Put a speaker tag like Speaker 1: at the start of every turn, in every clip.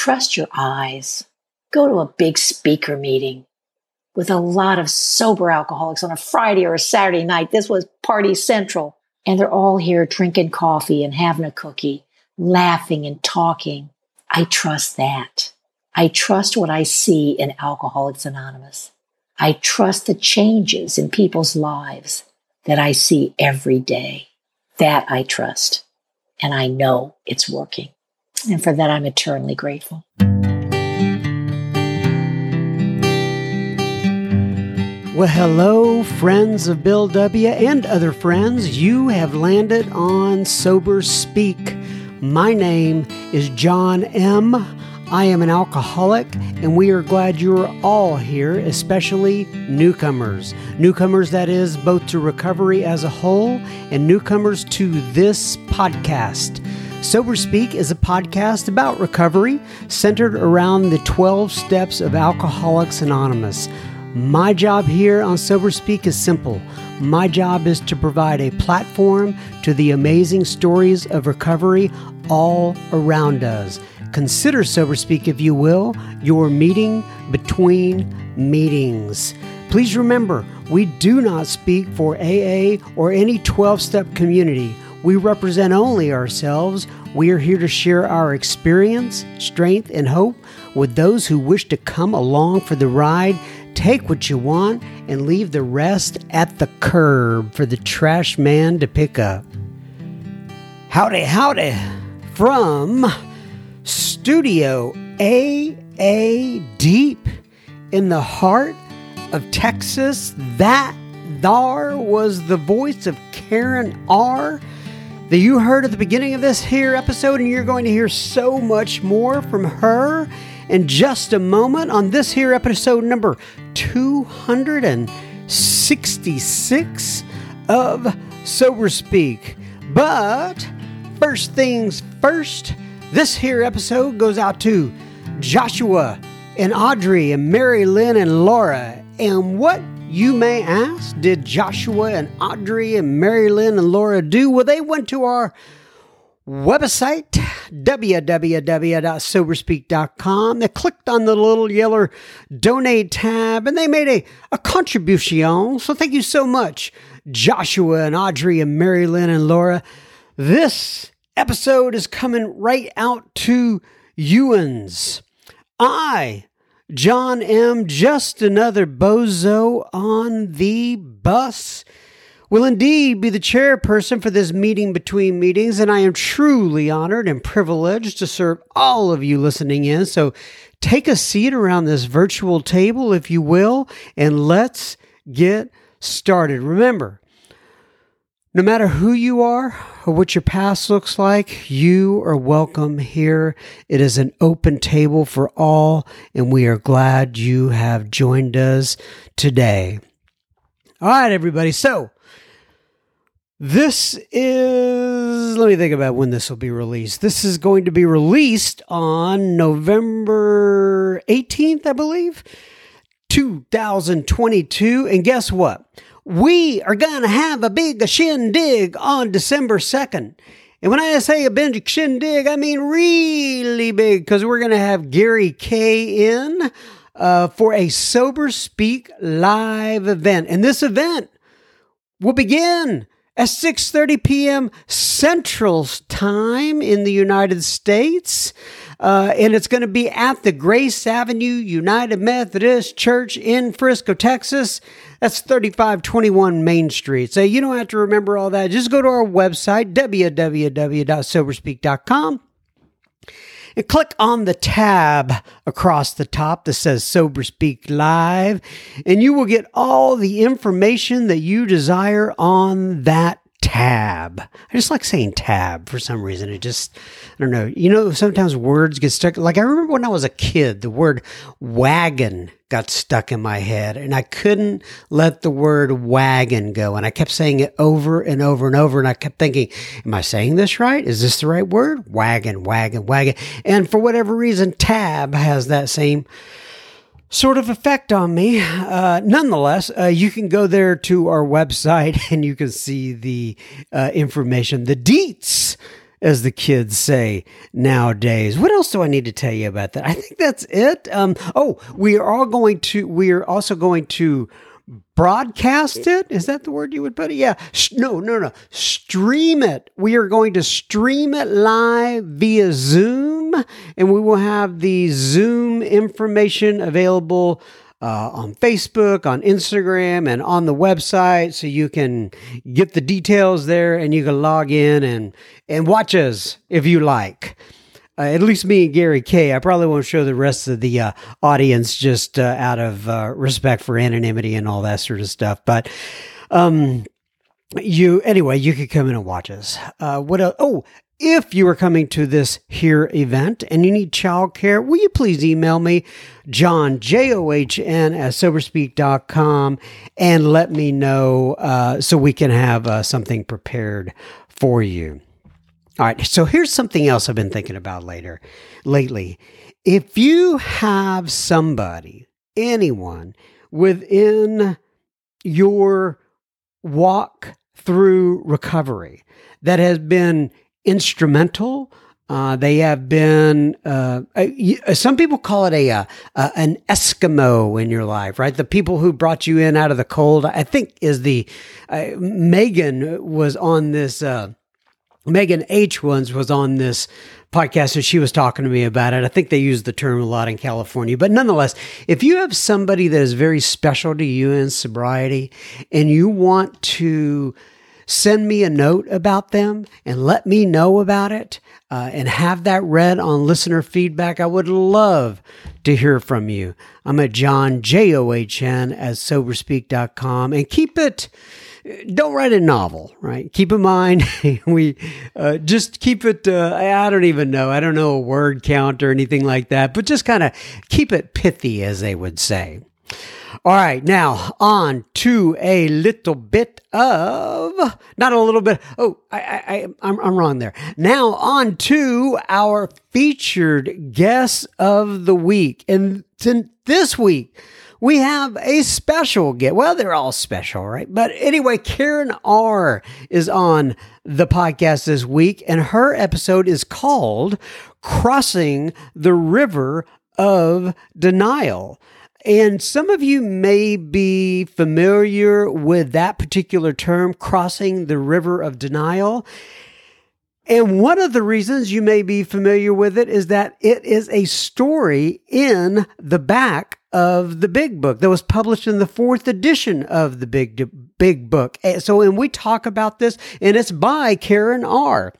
Speaker 1: trust your eyes. Go to a big speaker meeting with a lot of sober alcoholics on a Friday or a Saturday night. This was party central. And they're all here drinking coffee and having a cookie, laughing and talking. I trust that. I trust what I see in Alcoholics Anonymous. I trust the changes in people's lives that I see every day. That I trust. And I know it's working. And for that, I'm eternally grateful.
Speaker 2: Well, hello, friends of Bill W. and other friends. You have landed on Sober Speak. My name is John M. I am an alcoholic, and we are glad you're all here, especially newcomers. Newcomers, that is, both to recovery as a whole and newcomers to this podcast. Sober Speak is a podcast about recovery centered around the 12 steps of Alcoholics Anonymous. My job here on Sober Speak is simple. My job is to provide a platform to the amazing stories of recovery all around us. Consider Sober Speak, if you will, your meeting between meetings. Please remember, we do not speak for AA or any 12 step community. We represent only ourselves. We are here to share our experience, strength, and hope with those who wish to come along for the ride Take what you want and leave the rest at the curb for the trash man to pick up. Howdy, howdy from Studio AA Deep in the heart of Texas. That thar was the voice of Karen R. That you heard at the beginning of this here episode, and you're going to hear so much more from her in just a moment on this here episode number 266 of Sober Speak. But first things first, this here episode goes out to Joshua and Audrey and Mary Lynn and Laura. And what you may ask, did Joshua and Audrey and Mary Lynn and Laura do? Well, they went to our website, www.soberspeak.com. They clicked on the little yellow donate tab and they made a, a contribution. So thank you so much, Joshua and Audrey and Mary Lynn and Laura. This episode is coming right out to Ewan's. I, John M., just another bozo on the bus will indeed be the chairperson for this meeting between meetings, and I am truly honored and privileged to serve all of you listening in. So take a seat around this virtual table, if you will, and let's get started. Remember, no matter who you are or what your past looks like, you are welcome here. It is an open table for all, and we are glad you have joined us today. All right, everybody. So, this is, let me think about when this will be released. This is going to be released on November 18th, I believe, 2022. And guess what? We are going to have a big shindig on December 2nd. And when I say a big shindig, I mean really big because we're going to have Gary K in uh, for a Sober Speak live event. And this event will begin at 6:30 p.m. Central Time in the United States. Uh, and it's going to be at the Grace Avenue United Methodist Church in Frisco, Texas. That's 3521 Main Street. So you don't have to remember all that. Just go to our website, www.soberspeak.com and click on the tab across the top that says Sober Speak Live, and you will get all the information that you desire on that tab. I just like saying tab for some reason. It just, I don't know. You know, sometimes words get stuck. Like I remember when I was a kid, the word wagon got stuck in my head and I couldn't let the word wagon go. And I kept saying it over and over and over. And I kept thinking, am I saying this right? Is this the right word? Wagon, wagon, wagon. And for whatever reason, tab has that same sort of effect on me. Uh, nonetheless, uh, you can go there to our website and you can see the uh, information, the deets as the kids say nowadays. What else do I need to tell you about that? I think that's it. Um, oh, we are all going to, we are also going to broadcast it. Is that the word you would put it? Yeah. No, no, no. Stream it. We are going to stream it live via Zoom, and we will have the Zoom information available uh, on Facebook, on Instagram, and on the website, so you can get the details there, and you can log in and and watch us if you like. Uh, at least me and Gary K. I probably won't show the rest of the uh, audience just uh, out of uh, respect for anonymity and all that sort of stuff. But um, you anyway, you could come in and watch us. Uh, what else? Oh, if you are coming to this here event and you need childcare, will you please email me, John, J O H N, at soberspeak.com, and let me know uh, so we can have something prepared for you. All right, so here's something else I've been thinking about later, lately. If you have somebody, anyone within your walk through recovery that has been instrumental. Uh, they have been. Uh, uh, some people call it a, uh, uh, an Eskimo in your life, right? The people who brought you in out of the cold. I think is the uh, Megan was on this. Megan H once was on this podcast and she was talking to me about it. I think they use the term a lot in California, but nonetheless, if you have somebody that is very special to you in sobriety and you want to send me a note about them and let me know about it uh, and have that read on listener feedback. I would love to hear from you. I'm at John, J O H N, at soberspeak.com and keep it. Don't write a novel, right? Keep in mind, we uh, just keep it. Uh, I don't even know. I don't know a word count or anything like that, but just kind of keep it pithy, as they would say. All right, now on to a little bit of not a little bit. Oh, I, I, I'm, I'm wrong there. Now on to our featured guest of the week, and this week we have a special guest. Well, they're all special, right? But anyway, Karen R is on the podcast this week, and her episode is called "Crossing the River of Denial." And some of you may be familiar with that particular term, crossing the river of denial. And one of the reasons you may be familiar with it is that it is a story in the back of the big book that was published in the fourth edition of the big big book. So, and we talk about this, and it's by Karen R.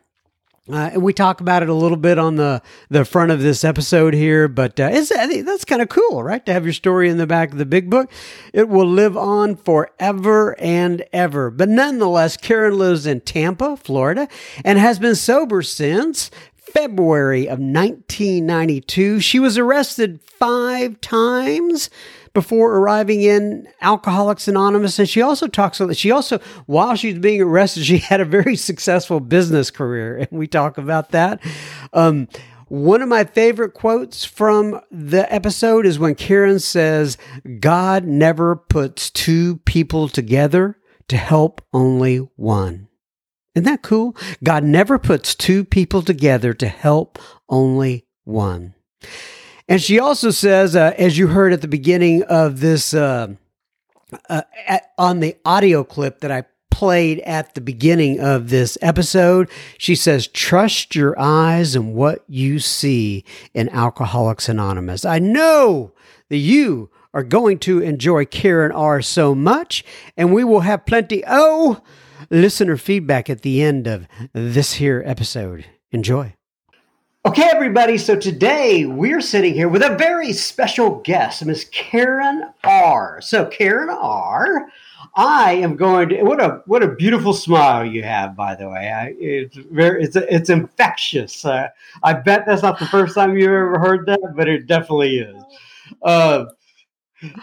Speaker 2: Uh, and we talk about it a little bit on the, the front of this episode here, but uh, it's, that's kind of cool, right? To have your story in the back of the big book. It will live on forever and ever. But nonetheless, Karen lives in Tampa, Florida, and has been sober since February of 1992. She was arrested five times before arriving in Alcoholics Anonymous. And she also talks, about she also, while she's being arrested, she had a very successful business career. And we talk about that. Um, one of my favorite quotes from the episode is when Karen says, God never puts two people together to help only one. Isn't that cool? God never puts two people together to help only one. And she also says, uh, as you heard at the beginning of this, uh, uh, at, on the audio clip that I played at the beginning of this episode, she says, Trust your eyes and what you see in Alcoholics Anonymous. I know that you are going to enjoy Karen R so much, and we will have plenty, oh, listener feedback at the end of this here episode. Enjoy. Okay, everybody. So today we're sitting here with a very special guest, Miss Karen R. So Karen R. I am going to. What a what a beautiful smile you have, by the way. I, it's very it's it's infectious. Uh, I bet that's not the first time you've ever heard that, but it definitely is. Uh,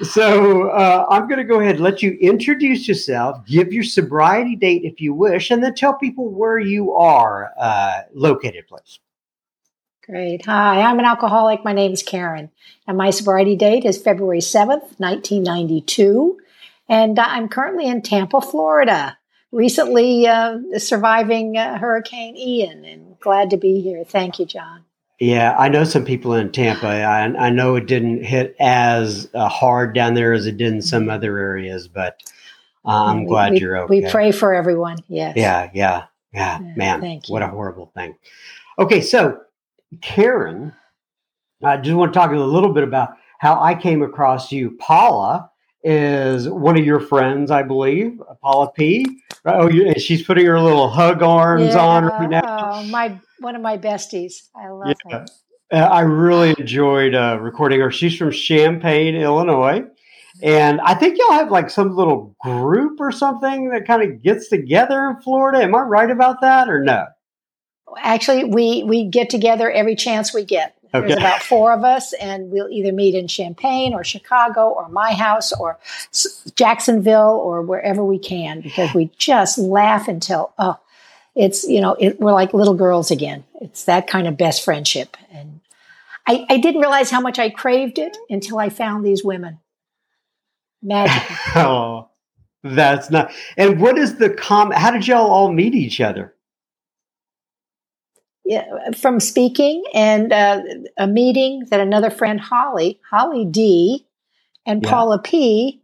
Speaker 2: so uh, I'm going to go ahead and let you introduce yourself, give your sobriety date if you wish, and then tell people where you are uh, located, please.
Speaker 1: Great. Hi, I'm an alcoholic. My name is Karen, and my sobriety date is February 7th, 1992. And I'm currently in Tampa, Florida, recently uh, surviving uh, Hurricane Ian, and glad to be here. Thank you, John.
Speaker 2: Yeah, I know some people in Tampa. I, I know it didn't hit as uh, hard down there as it did in some other areas, but uh, I'm
Speaker 1: we,
Speaker 2: glad
Speaker 1: we,
Speaker 2: you're okay.
Speaker 1: We pray for everyone. Yes.
Speaker 2: Yeah, yeah, yeah.
Speaker 1: Yeah,
Speaker 2: Man,
Speaker 1: thank you.
Speaker 2: what a horrible thing. Okay, so Karen, I just want to talk a little bit about how I came across you. Paula is one of your friends, I believe. Paula P. Oh, you, she's putting her little hug arms on right now.
Speaker 1: Oh, my one of my besties. I love
Speaker 2: Yeah.
Speaker 1: her.
Speaker 2: Uh, I really enjoyed uh, recording her. She's from Champaign, Illinois. And I think y'all have like some little group or something that kind of gets together in Florida. Am I right about that or no?
Speaker 1: Actually, we we get together every chance we get. There's about four of us, and we'll either meet in Champaign or Chicago or my house or S- Jacksonville or wherever we can because we just laugh until oh, it's you know it, we're like little girls again. It's that kind of best friendship, and I, I didn't realize how much I craved it until I found these women. Magic.
Speaker 2: oh, that's not. And what is the com? How did y'all all meet each other?
Speaker 1: yeah, from speaking and uh, a meeting that another friend, Holly, Holly D, and
Speaker 2: Yeah.
Speaker 1: Paula P,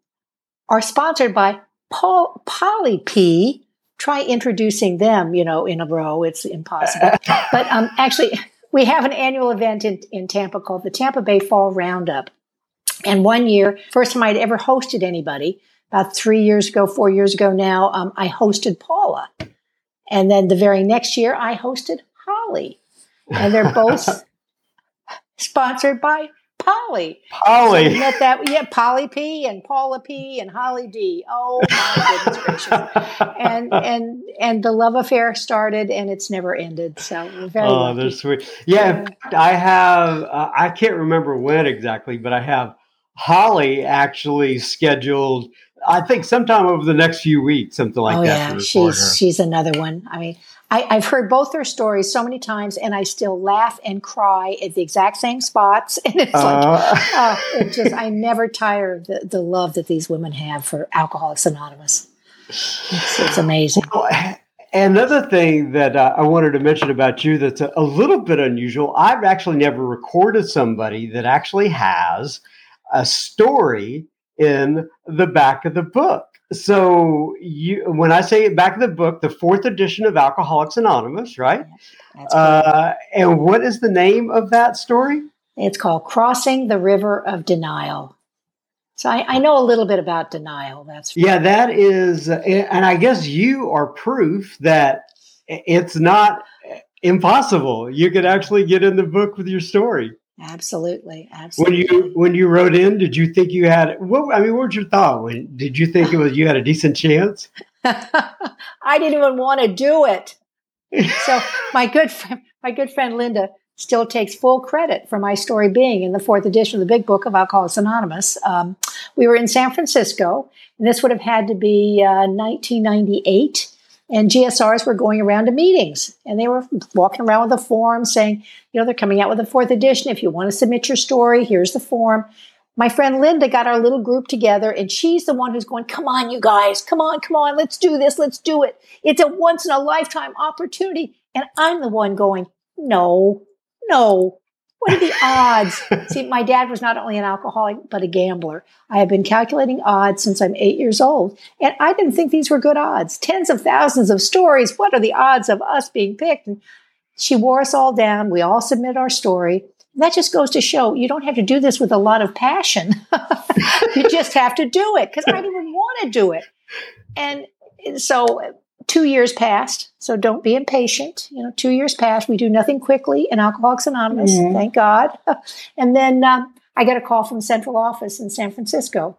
Speaker 1: are sponsored by Paul Polly P. Try introducing them, you know, in a row. It's impossible. but um, actually, we have an annual event in, in Tampa called the Tampa Bay Fall Roundup. And one year, first time I'd ever hosted anybody, about three years ago, four years ago now, um, I hosted Paula. And then the very next year, I hosted Holly. And they're both sponsored by Polly. So
Speaker 2: Polly.
Speaker 1: met that, yeah, Polly P and Paula P and Holly D. Oh my goodness gracious. And and and the love affair started and it's never ended. So we're very
Speaker 2: Oh,
Speaker 1: lucky.
Speaker 2: they're sweet. Yeah, I have. Uh, I can't remember when exactly, but I have Holly actually scheduled. I think sometime over the next few weeks, something like
Speaker 1: oh
Speaker 2: that.
Speaker 1: yeah, she's
Speaker 2: her.
Speaker 1: she's another one. I mean, I, I've heard both their stories so many times, and I still laugh and cry at the exact same spots. And it's like,
Speaker 2: Uh,
Speaker 1: it just I never tire of the, the love that these women have for Alcoholics Anonymous. It's, it's amazing.
Speaker 2: Well, Another thing that uh, I wanted to mention about you that's a, a little bit unusual. I've actually never recorded somebody that actually has a story in the back of the book. So you, when I say back of the book, the fourth edition of Alcoholics Anonymous, right?
Speaker 1: That's
Speaker 2: Uh, and what is the name of that story?
Speaker 1: It's called Crossing the River of Denial. So I, I know a little bit about denial. That's
Speaker 2: Yeah, that is, and I guess you are proof that it's not impossible. You could actually get in the book with your story.
Speaker 1: Absolutely, absolutely.
Speaker 2: When you when you wrote in, did you think you had? What I mean, what was your thought? When did you think it was you had a decent chance?
Speaker 1: I didn't even want to do it. So my good friend, my good friend Linda still takes full credit for my story being in the fourth edition of the Big Book of Alcoholics Anonymous. Um, we were in San Francisco, and this would have had to be uh, 1998. And GSRs were going around to meetings, and they were walking around with a form saying, you know, they're coming out with a fourth edition. If you want to submit your story, here's the form. My friend Linda got our little group together, and she's the one who's going, Come on, you guys, come on, come on, let's do this, let's do it. It's a once in a lifetime opportunity. And I'm the one going, No, no. What are the odds? See, my dad was not only an alcoholic, but a gambler. I have been calculating odds since I'm eight years old, and I didn't think these were good odds. Tens of thousands of stories. What are the odds of us being picked? And she wore us all down. We all submit our story. That just goes to show you don't have to do this with a lot of passion. you just have to do it because I didn't even want to do it. And so two years passed. So don't be impatient. You know, two years passed. We do nothing quickly in Alcoholics Anonymous,
Speaker 2: Mhm.
Speaker 1: thank God. and then um, I got a call from central office in San Francisco,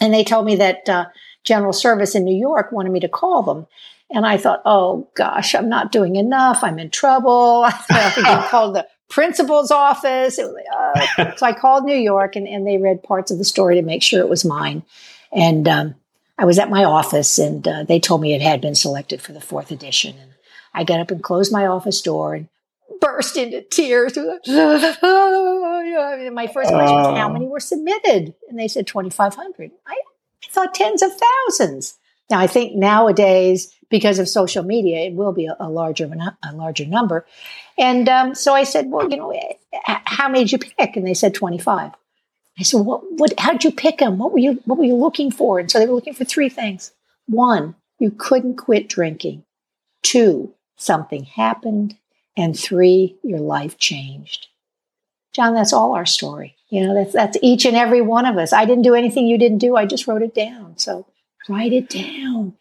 Speaker 1: and they told me that uh, General Service in New York wanted me to call them. And I thought, oh gosh, I'm not doing enough. I'm in trouble. I think I called the principal's office. It was like, uh, so I called New York and, and they read parts of the story to make sure it was mine. And um, I was at my office and uh, they told me it had been selected for the fourth edition. And I got up and closed my office door and burst into tears. My first question was, how
Speaker 2: Oh.
Speaker 1: many were submitted? And they said 2,500. I, I thought tens of thousands. Now, I think nowadays, because of social media, it will be a, a larger a larger number. And um, so I said, well, you know, how many did you pick? And they said 25. I said, what, what, how'd you pick them? What were you, what were you looking for? And so they were looking for three things. One, you couldn't quit drinking. Two, something happened. And three, your life changed. John, that's all our story. You know, that's, that's each and every one of us. I didn't do anything you didn't do. I just wrote it down. So write it down.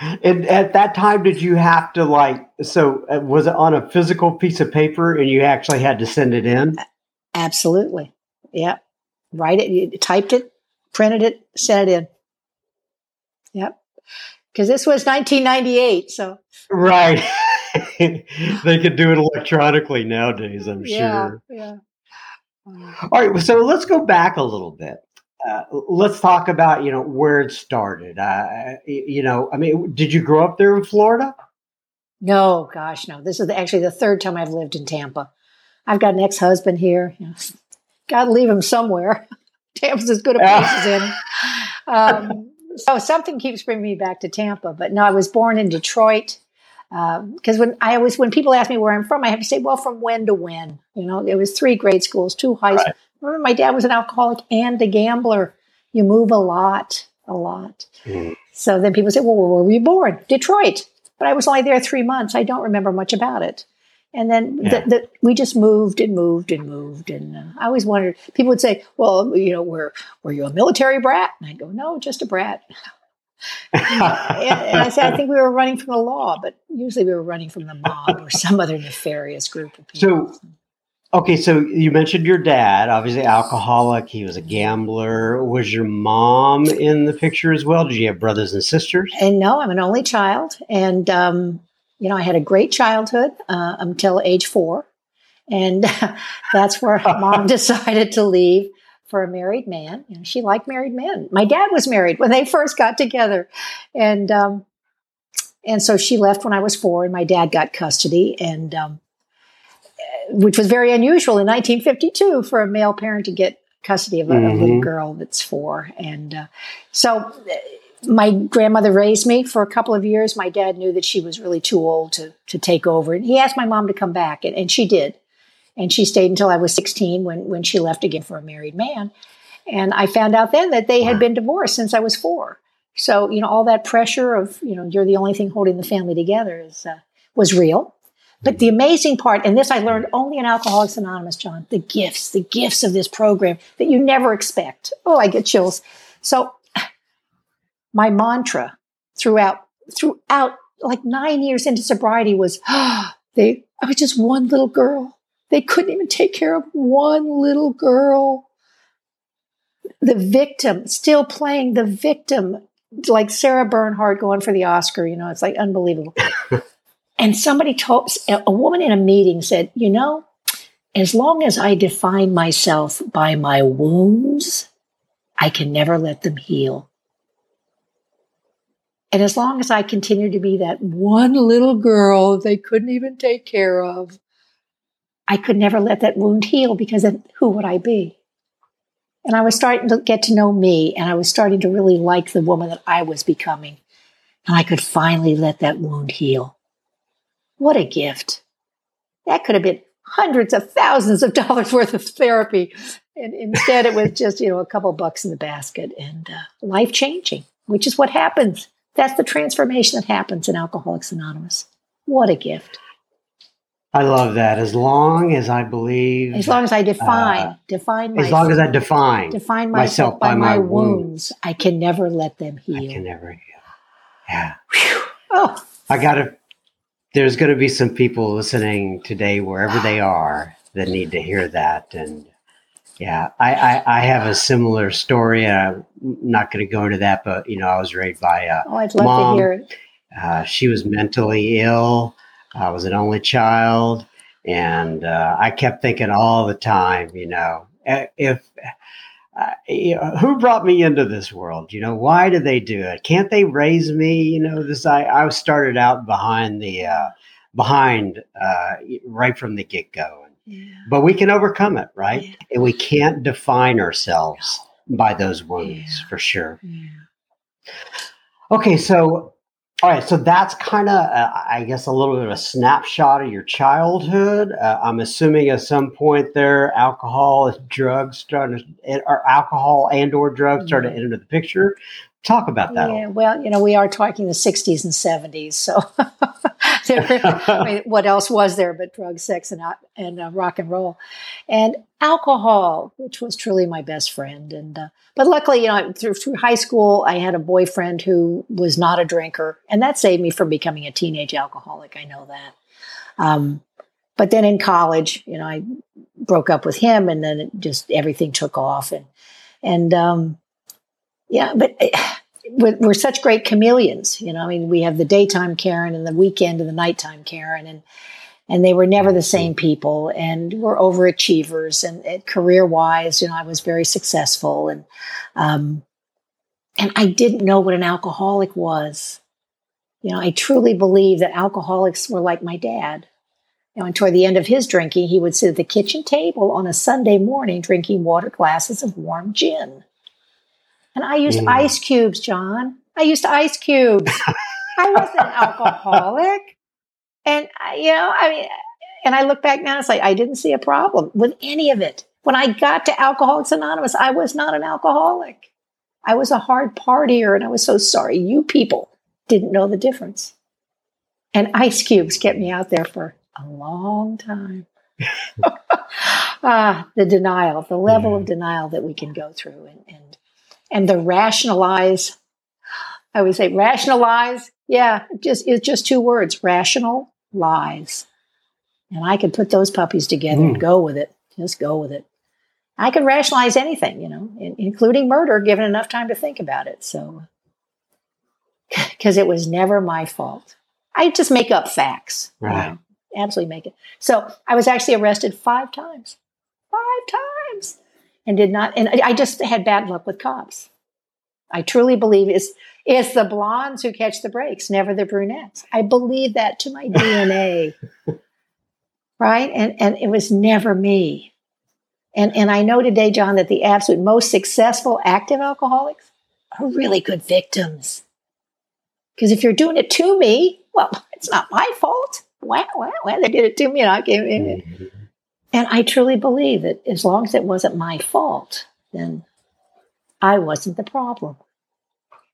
Speaker 2: And at that time, did you have to like, so uh, was it on a physical piece of paper and you actually had to send it in?
Speaker 1: Absolutely. Yeah. Write it, you typed it, printed it, sent it in. Yep. Because this was 1998. So,
Speaker 2: right. they could do it electronically nowadays, I'm
Speaker 1: yeah,
Speaker 2: sure.
Speaker 1: Yeah.
Speaker 2: All right. So let's go back a little bit. Uh, let's talk about you know where it started. Uh, you know, I mean, did you grow up there in Florida?
Speaker 1: No, gosh, no. This is actually the third time I've lived in Tampa. I've got an ex-husband here. Got to leave him somewhere. Tampa's as good a place as any. Um, so something keeps bringing me back to Tampa. But no, I was born in Detroit. Because um, when I always when people ask me where I'm from, I have to say, well, from when to when? You know, it was three grade schools, two high right. schools. Remember, my dad was an alcoholic and a gambler. You move a lot, a lot. Mm. So then people say, well, where were you born? Detroit. But I was only there three months. I don't remember much about it. And then yeah. the, the, we just moved and moved and moved. And uh, I always wondered, people would say, well, you know, were, were you a military brat? And I'd go, no, just a brat. and, and I said, I think we were running from the law, but usually we were running from the mob or some other nefarious group of
Speaker 2: people. So, okay, so you mentioned your dad, obviously alcoholic. He was a gambler. Was your mom in the picture as well? Did you have brothers and sisters?
Speaker 1: And no, I'm an only child. And um, you know, I had a great childhood uh, until age four. And that's where mom decided to leave for a married man. You know, she liked married men. My dad was married when they first got together. And, um, and so she left when I was four, and my dad got custody, and um, which was very unusual in 1952 for a male parent to get custody of a, mm-hmm. a little mm-hmm. girl that's four. And uh, so my grandmother raised me for a couple of years. My dad knew that she was really too old to, to take over. And he asked my mom to come back, and, and she did. And she stayed until I was 16 when, when she left again for a married man. And I found out then that they had been divorced since I was four. So, you know, all that pressure of, you know, you're the only thing holding the family together is, uh, was real. But the amazing part, and this I learned only in Alcoholics Anonymous, John, the gifts, the gifts of this program that you never expect. Oh, I get chills. So my mantra throughout throughout like nine years into sobriety was oh, they I was just one little girl. They couldn't even take care of one little girl. The victim, still playing the victim, like Sarah Bernhardt going for the Oscar, you know, it's like unbelievable. and somebody told a woman in a meeting said, you know, as long as I define myself by my wounds, I can never let them heal. And as long as I continued to be that one little girl they couldn't even take care of, I could never let that wound heal because then who would I be? And I was starting to get to know me and I was starting to really like the woman that I was becoming. And I could finally let that wound heal. What a gift. That could have been hundreds of thousands of dollars worth of therapy. And instead, it was just, you know, a couple bucks in the basket and uh, life changing, which is what happens that's the transformation that happens in Alcoholics Anonymous. What a gift.
Speaker 2: I love that. As long as I believe,
Speaker 1: as long as I define, uh, define
Speaker 2: myself, as long as I define,
Speaker 1: define myself, myself by, by, my, wounds, wounds, I can never let them heal.
Speaker 2: I can never heal. Yeah. Whew. Oh, I got to. There's going to be some people listening today, wherever they are, that need to hear that, and yeah, I, I, I, have a similar story. I'm not going to go into that, but you know, I was raised by a
Speaker 1: oh, I'd love mom. to hear it.
Speaker 2: Uh, she was mentally ill. I was an only child, and uh, I kept thinking all the time, you know, if uh, you know, who brought me into this world? You know, why did they do it? Can't they raise me? You know, this I I started out behind the uh, behind uh, right from the get go but we can overcome it, right? Yeah. And we can't define ourselves by those wounds yeah. for sure. Okay, so all right, so that's kind of, uh, I guess, a little bit of a snapshot of your childhood. Uh, I'm assuming at some point there, alcohol, drugs started, or alcohol and or drugs started to mm-hmm. enter the picture. Talk about that.
Speaker 1: Yeah, well, you know, we are talking the 60s and 70s, so I mean, what else was there but drugs, sex, and and uh, rock and roll, and alcohol, which was truly my best friend. And uh, but luckily, you know, through, through high school, I had a boyfriend who was not a drinker, and that saved me from becoming a teenage alcoholic. I know that. Um, but then in college, you know, I broke up with him, and then it just everything took off, and and um, yeah, but eh, we're, we're, such great chameleons. You know, I mean, we have the daytime Karen and the weekend and the nighttime Karen, and and they were never the same people. And we're overachievers. And, and career wise, you know, I was very successful, and um, and I didn't know what an alcoholic was. You know, I truly believe that alcoholics were like my dad. You know, and toward the end of his drinking, he would sit at the kitchen table on a Sunday morning drinking water glasses of warm gin. And I used mm. ice cubes, John. I used ice cubes. I wasn't alcoholic. And, I, you know, I mean, and I look back now, it's like I didn't see a problem with any of it. When I got to Alcoholics Anonymous, I was not an alcoholic. I was a hard partier, and I was so sorry. You people didn't know the difference. And ice cubes kept me out there for a long time. ah, the denial, the level of denial that we can go through, and, and and the rationalize. I would say rationalize. Yeah, just it's just two words: rational lies. And I could put those puppies together mm. and go with it. Just go with it. I could rationalize anything, you know, including murder, given enough time to think about it. So, because it was never my fault. I just make up facts.
Speaker 2: Right. You know,
Speaker 1: absolutely make it. So I was actually arrested five times. Five times and did not. And I just had bad luck with cops. I truly believe it's it's the blondes who catch the breaks, never the brunettes. I believe that to my DNA, right? And and it was never me. And and I know today, John, that the absolute most successful active alcoholics are really good victims. Because if you're doing it to me, well, it's not my fault. Well, well, well they did it to me, and I gave it. And I truly believe that as long as it wasn't my fault, then I wasn't the problem.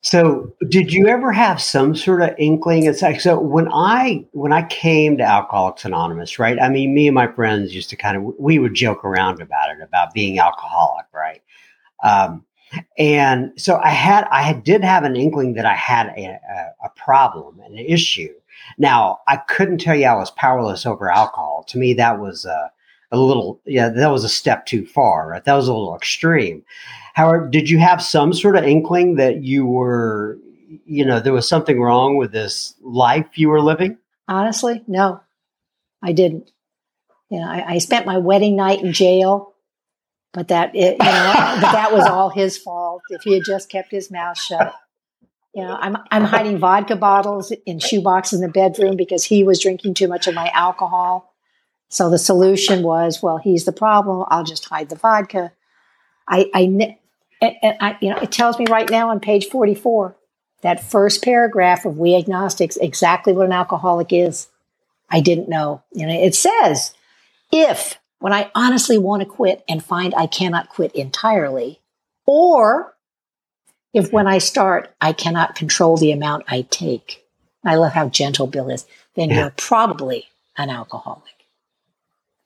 Speaker 2: So, did you ever have some sort of inkling? It's like so when I when I came to Alcoholics Anonymous, right? I mean, me and my friends used to kind of we would joke around about it about being alcoholic, right? Um, and so I had I did have an inkling that I had a, a, a problem, an issue. Now I couldn't tell you I was powerless over alcohol. To me, that was uh, a little, yeah, that was a step too far, right? That was a little extreme. However, did you have some sort of inkling that you were, you know, there was something wrong with this life you were living?
Speaker 1: Honestly, no, I didn't. You know, I, I spent my wedding night in jail, but that, it, you know, but that was all his fault. If he had just kept his mouth shut. You know, I'm I'm hiding vodka bottles in shoeboxes in the bedroom because he was drinking too much of my alcohol. So the solution was, well, he's the problem. I'll just hide the vodka. I, I, and I, you know, it tells me right now on page 44, that first paragraph of We Agnostics, exactly what an alcoholic is. I didn't know. You know, it says, if when I honestly want to quit and find I cannot quit entirely, or if when I start, I cannot control the amount I take. I love how gentle Bill is. Then yeah. you're probably an alcoholic.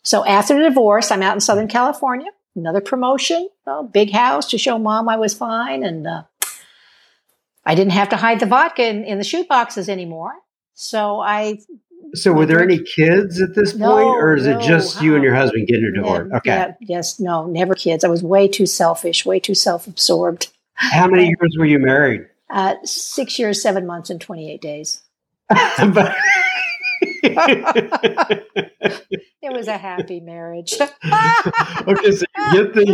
Speaker 1: So after the divorce, I'm out in Southern California, another promotion, oh, big house to show mom I was fine. And uh, I didn't have to hide the vodka in, in the shoe boxes anymore. So I.
Speaker 2: So were there any kids at this no, point, or is no, it just you and your husband getting a divorce? okay. Yeah,
Speaker 1: yes. No. Never kids. I was way too selfish. Way too self-absorbed.
Speaker 2: How many years were you married?
Speaker 1: Uh, six years, seven months, and twenty-eight days.
Speaker 2: but
Speaker 1: was a happy marriage. okay,
Speaker 2: so you get the.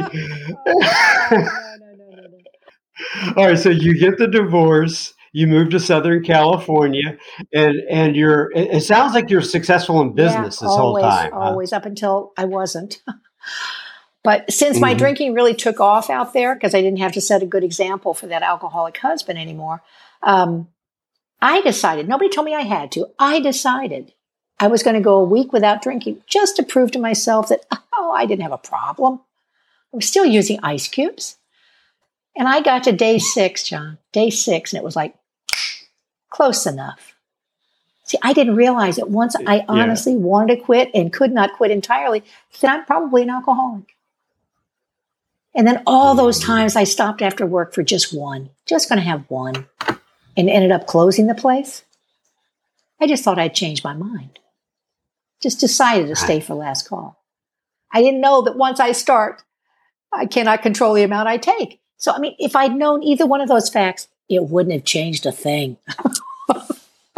Speaker 2: no, no, no, All right, so you get the divorce. You move to Southern California, and and you're. It sounds like you're successful in business yeah, this
Speaker 1: always,
Speaker 2: whole time.
Speaker 1: Always, huh? up until I wasn't. But since my mm-hmm. drinking really took off out there, because I didn't have to set a good example for that alcoholic husband anymore, Um, I decided, nobody told me I had to. I decided I was going to go a week without drinking just to prove to myself that, oh, I didn't have a problem. I was still using ice cubes. And I got to day six, John, day six, and it was like close enough. See, I didn't realize that once I honestly yeah. wanted to quit and could not quit entirely, that I'm probably an alcoholic. And then all those times I stopped after work for just one, just going to have one, and ended up closing the place. I just thought I'd change my mind. Just decided to stay for last call. I didn't know that once I start, I cannot control the amount I take. So, I mean, if I'd known either one of those facts, it wouldn't have changed a thing.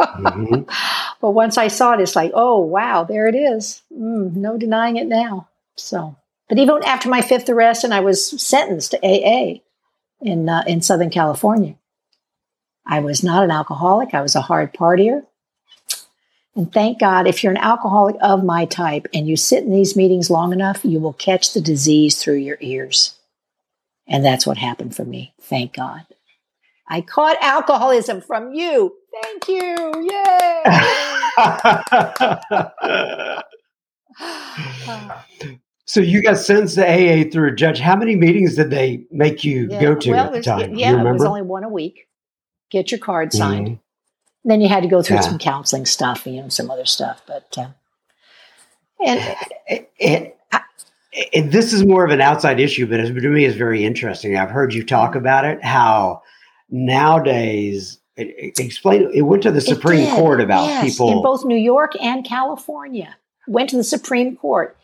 Speaker 1: mm-hmm. But once I saw it, it's like, oh, wow, there it is. Mm, no denying it now. So, but even after my fifth arrest, and I was sentenced to AA in uh, in Southern California, I was not an alcoholic. I was a hard partier. And thank God, if you're an alcoholic of my type and you sit in these meetings long enough, you will catch the disease through your ears. And that's what happened for me. Thank God. I caught alcoholism from you. Thank you.
Speaker 2: Yay. So you got sentenced to AA through a judge. How many meetings did they make you
Speaker 1: yeah.
Speaker 2: go to
Speaker 1: well,
Speaker 2: at the time?
Speaker 1: Yeah, it was only one a week. Get your card signed. Mm-hmm. Then you had to go through yeah. some counseling stuff, you know, some other stuff. But uh,
Speaker 2: and it, it, it, this is more of an outside issue, but to me, it's very interesting. I've heard you talk about it. How nowadays explain it went to the Supreme Court about yes, people
Speaker 1: in both New York and California. Went to the Supreme Court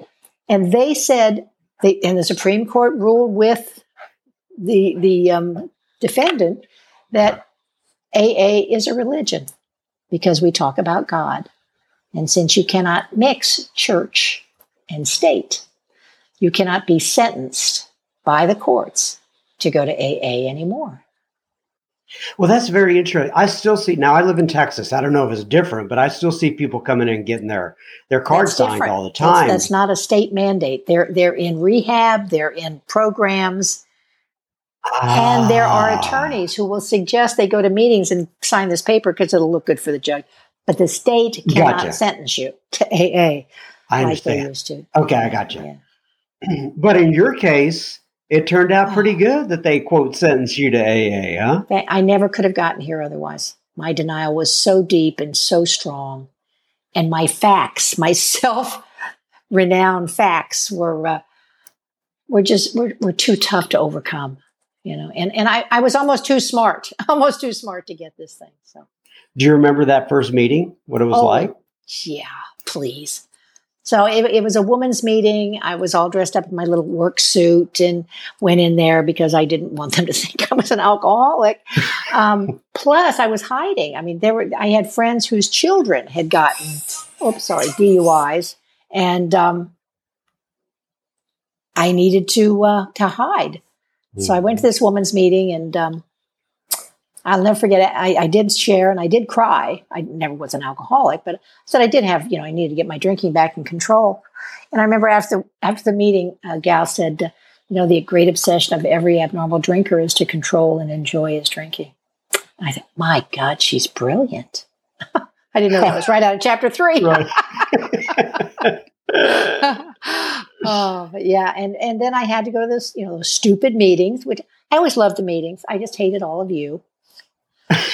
Speaker 1: and they said, they, and the Supreme Court ruled with the the um, defendant that AA is a religion because we talk about God, and since you cannot mix church and state, you cannot be sentenced by the courts to go to AA anymore.
Speaker 2: Well, that's very interesting. I still see now. I live in Texas. I don't know if it's different, but I still see people coming in and getting their their cards signed different. all the time.
Speaker 1: That's, that's, not a state mandate. They're they're in rehab. They're in programs, ah. and there are ah. attorneys who will suggest they go to meetings and sign this paper because it'll look good for the judge. But the state cannot gotcha. sentence you to AA.
Speaker 2: I understand. Like okay, I got you. Yeah. but in your case, it turned out pretty good that they quote sentenced you to AA, huh?
Speaker 1: I never could have gotten here otherwise. My denial was so deep and so strong. And my facts, my self renowned facts were, uh, were just, were, were too tough to overcome, you know, and, and I, I was almost too smart, almost too smart to get this thing. So,
Speaker 2: do you remember that first meeting? What it was oh, like?
Speaker 1: Yeah, please. So it, it, was a woman's meeting. I was all dressed up in my little work suit and went in there because I didn't want them to think I was an alcoholic. Um, plus, I was hiding. I mean, there were I had friends whose children had gotten, oops, sorry, DUIs, and um, I needed to uh, to hide. So I went to this woman's meeting and um, I'll never forget it. I, I, did share and I did cry. I never was an alcoholic, but I said I did have, you know, I needed to get my drinking back in control. And I remember after after the meeting, a gal said, you know, the great obsession of every abnormal drinker is to control and enjoy his drinking. And I thought, my God, she's brilliant. I didn't know that was right out of chapter three. oh, but yeah, and and then I had to go to those, you know, those stupid meetings, which I always loved the meetings. I just hated all of you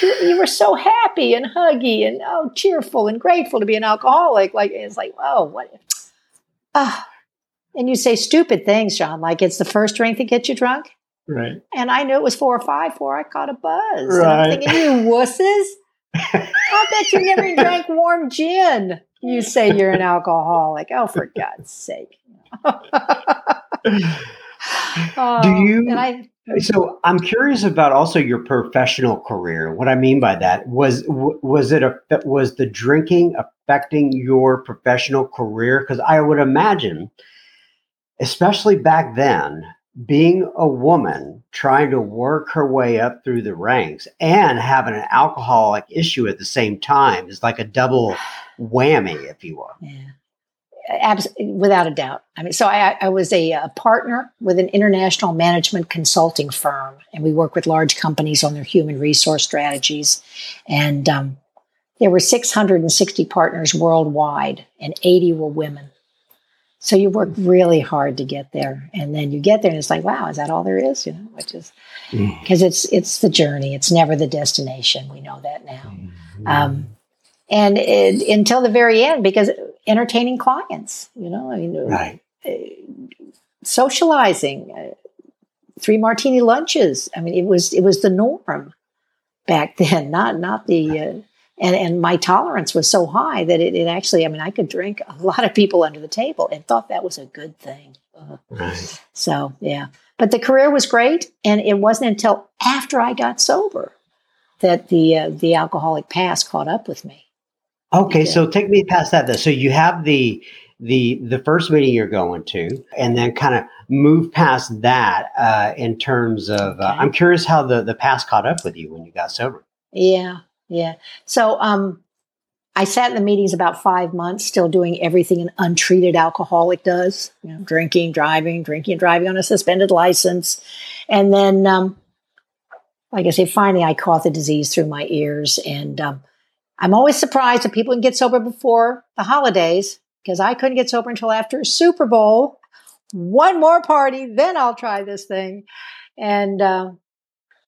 Speaker 1: you were so happy and huggy and oh cheerful and grateful to be an alcoholic. Like it's like, oh, what? Ah, and you say stupid things, John. Like it's the first drink that gets you drunk.
Speaker 2: Right.
Speaker 1: And I knew it was four or five before I caught a buzz. Right. And I'm thinking, you wusses. I bet you never drank warm gin. You say you're an alcoholic. Oh, for God's sake.
Speaker 2: Oh, Do you? Oh, and I, so I'm curious about also your professional career. What I mean by that was was it a was the drinking affecting your professional career? Because I would imagine, especially back then, being a woman trying to work her way up through the ranks and having an alcoholic issue at the same time is like a double whammy, if you will.
Speaker 1: Yeah. Abs- without a doubt. I mean, so I, I was a, a, partner with an international management consulting firm, and we work with large companies on their human resource strategies. And um, there were 660 partners worldwide, and 80 were women. So you work really hard to get there, and then you get there, and it's like, wow, is that all there is? You know, which is because mm. it's it's the journey. It's never the destination. We know that now. Mm-hmm. Um, and it, until the very end, because entertaining clients, you know, I mean, right. Uh, socializing, uh, three martini lunches. I mean, it was it was the norm back then, not not the. Uh, and and my tolerance was so high that it, it actually, I mean, I could drink a lot of people under the table and thought that was a good thing. Uh, right. So yeah, but the career was great, and it wasn't until after I got sober that the uh, the alcoholic past caught up with me.
Speaker 2: Okay, so take me past that. Though. So you have the the the first meeting you're going to, and then kind of move past that uh, in terms of. Uh, okay. Uh, I'm curious how the the past caught up with you when you got sober.
Speaker 1: Yeah, yeah. So um, I sat in the meetings about five months, still doing everything an untreated alcoholic does. You know, drinking, driving, drinking, driving on a suspended license, and then. Um, like I say, finally I caught the disease through my ears and um, I'm always surprised that people can get sober before the holidays because I couldn't get sober until after Super Bowl. One more party, then I'll try this thing. And uh,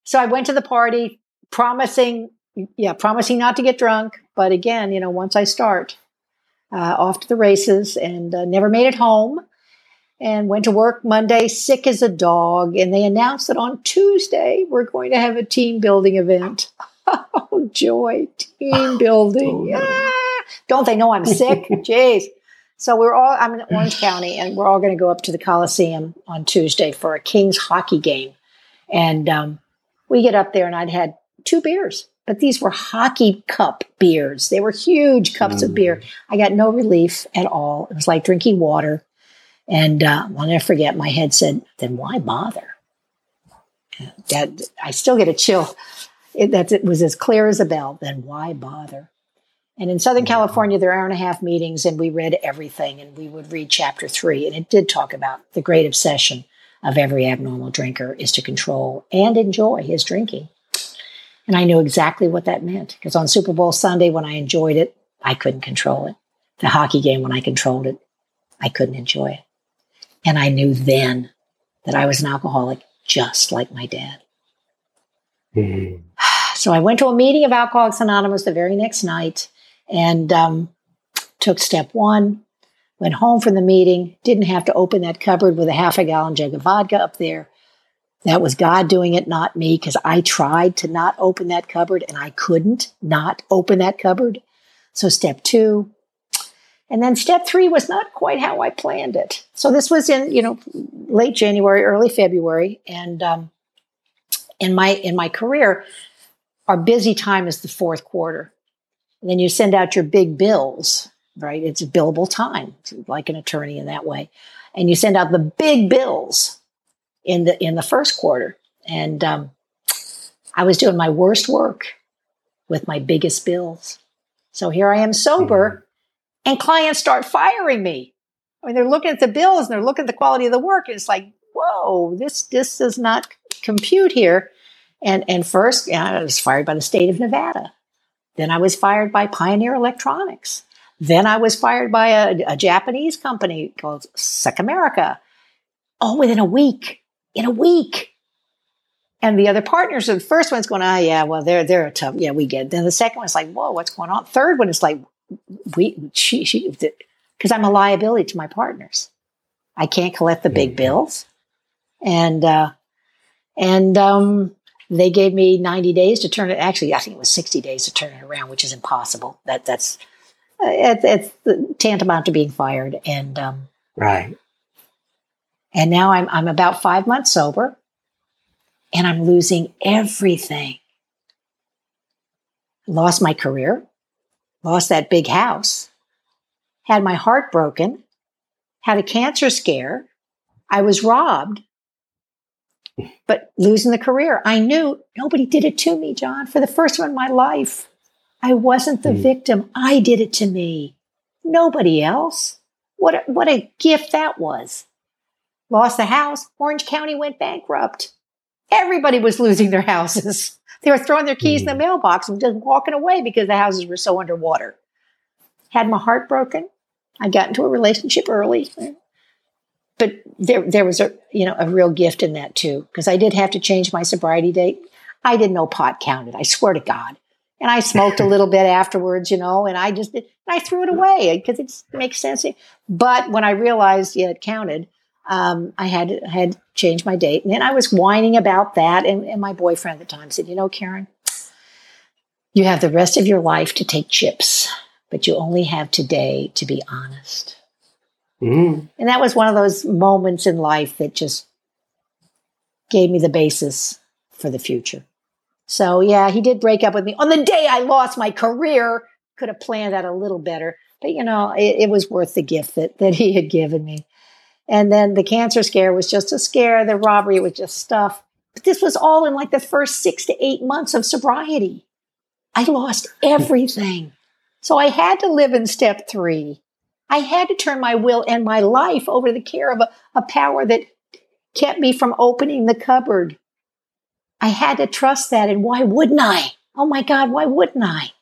Speaker 1: so I went to the party promising, yeah, promising not to get drunk. But again, you know, once I start, uh, off to the races and uh, never made it home and went to work Monday sick as a dog. And they announced that on Tuesday, we're going to have a team building event. Oh, joy, team building. Yeah. Don't they know I'm sick? Jeez. So we're all, I'm in Orange County, and we're all going to go up to the Coliseum on Tuesday for a Kings hockey game. And um, we get up there, and I'd had two beers, but these were hockey cup beers. They were huge cups mm. of beer. Mm. I got no relief at all. It was like drinking water. And uh, I'll never forget, my head said, then why bother? That I still get a chill it, that it was as clear as a bell, then why bother? And in Southern mm-hmm. California, there are hour and a half meetings, and we read everything, and we would read chapter three, and it did talk about the great obsession of every abnormal drinker is to control and enjoy his drinking. And I knew exactly what that meant because on Super Bowl Sunday, when I enjoyed it, I couldn't control it. The hockey game, when I controlled it, I couldn't enjoy it. And I knew then that I was an alcoholic just like my dad. Mm-hmm. So I went to a meeting of Alcoholics Anonymous the very next night and um, took step one. Went home from the meeting, didn't have to open that cupboard with a half a gallon jug of vodka up there. That was God doing it, not me, because I tried to not open that cupboard and I couldn't not open that cupboard. So step two. And then step three was not quite how I planned it. So this was in, you know, late January, early February. And um, in my in my career, our busy time is the fourth quarter. And then you send out your big bills, right? It's billable time, like an attorney in that way. And you send out the big bills in the in the first quarter. And um, I was doing my worst work with my biggest bills. So here I am sober, mm-hmm. and clients start firing me. I mean, they're looking at the bills and they're looking at the quality of the work, and it's like, whoa, this this does not compute here. And, and first, yeah, I was fired by the state of Nevada. Then I was fired by Pioneer Electronics. Then I was fired by a, a Japanese company called Sec America. All within a week. In a week. And the other partners, the first one's going, oh, yeah, well, they're, they're a tough. Yeah, we get. It. Then the second one's like, whoa, what's going on? Third one is like, we, she, she, because I'm a liability to my partners. I can't collect the big bills. And, uh, and, um, they gave me 90 days to turn it. Actually, I think it was 60 days to turn it around, which is impossible. That that's uh, it's, it's tantamount to being fired. And um,
Speaker 2: right.
Speaker 1: And now I'm I'm about five months sober, and I'm losing everything. Lost my career, lost that big house, had my heart broken, had a cancer scare. I was robbed but losing the career, I knew nobody did it to me, John, for the first time in my life. I wasn't the mm. victim. I did it to me. Nobody else. What a, what a gift that was. Lost the house. Orange County went bankrupt. Everybody was losing their houses. They were throwing their keys mm. in the hmm. mailbox and just walking away because the houses were so underwater. Had my heart broken. I got into a relationship early. But there, there was a, you know, a real gift in that too, because I did have to change my sobriety date. I didn't know pot counted. I swear to God. And I smoked a little bit afterwards, you know, and I just, and I threw it away because it makes sense. But when I realized, yeah, it counted, um, I had to, had changed my date. And then I was whining about that. And, and my boyfriend at the time said, you know, Karen, you have the rest of your life to take chips, but you only have today to be honest. Mm. And that was one of those moments in life that just gave me the basis for the future. So, yeah, he did break up with me on the day I lost my career. Could have planned that a little better, but you know, it, it was worth the gift that, that he had given me. And then the cancer scare was just a scare. The robbery was just stuff. But this was all in like the first six to eight months of sobriety. I lost everything. So I had to live in step three. I had to turn my will and my life over to the care of a, a power that kept me from opening the cupboard. I had to trust that. And why wouldn't I? Oh my God, why wouldn't I?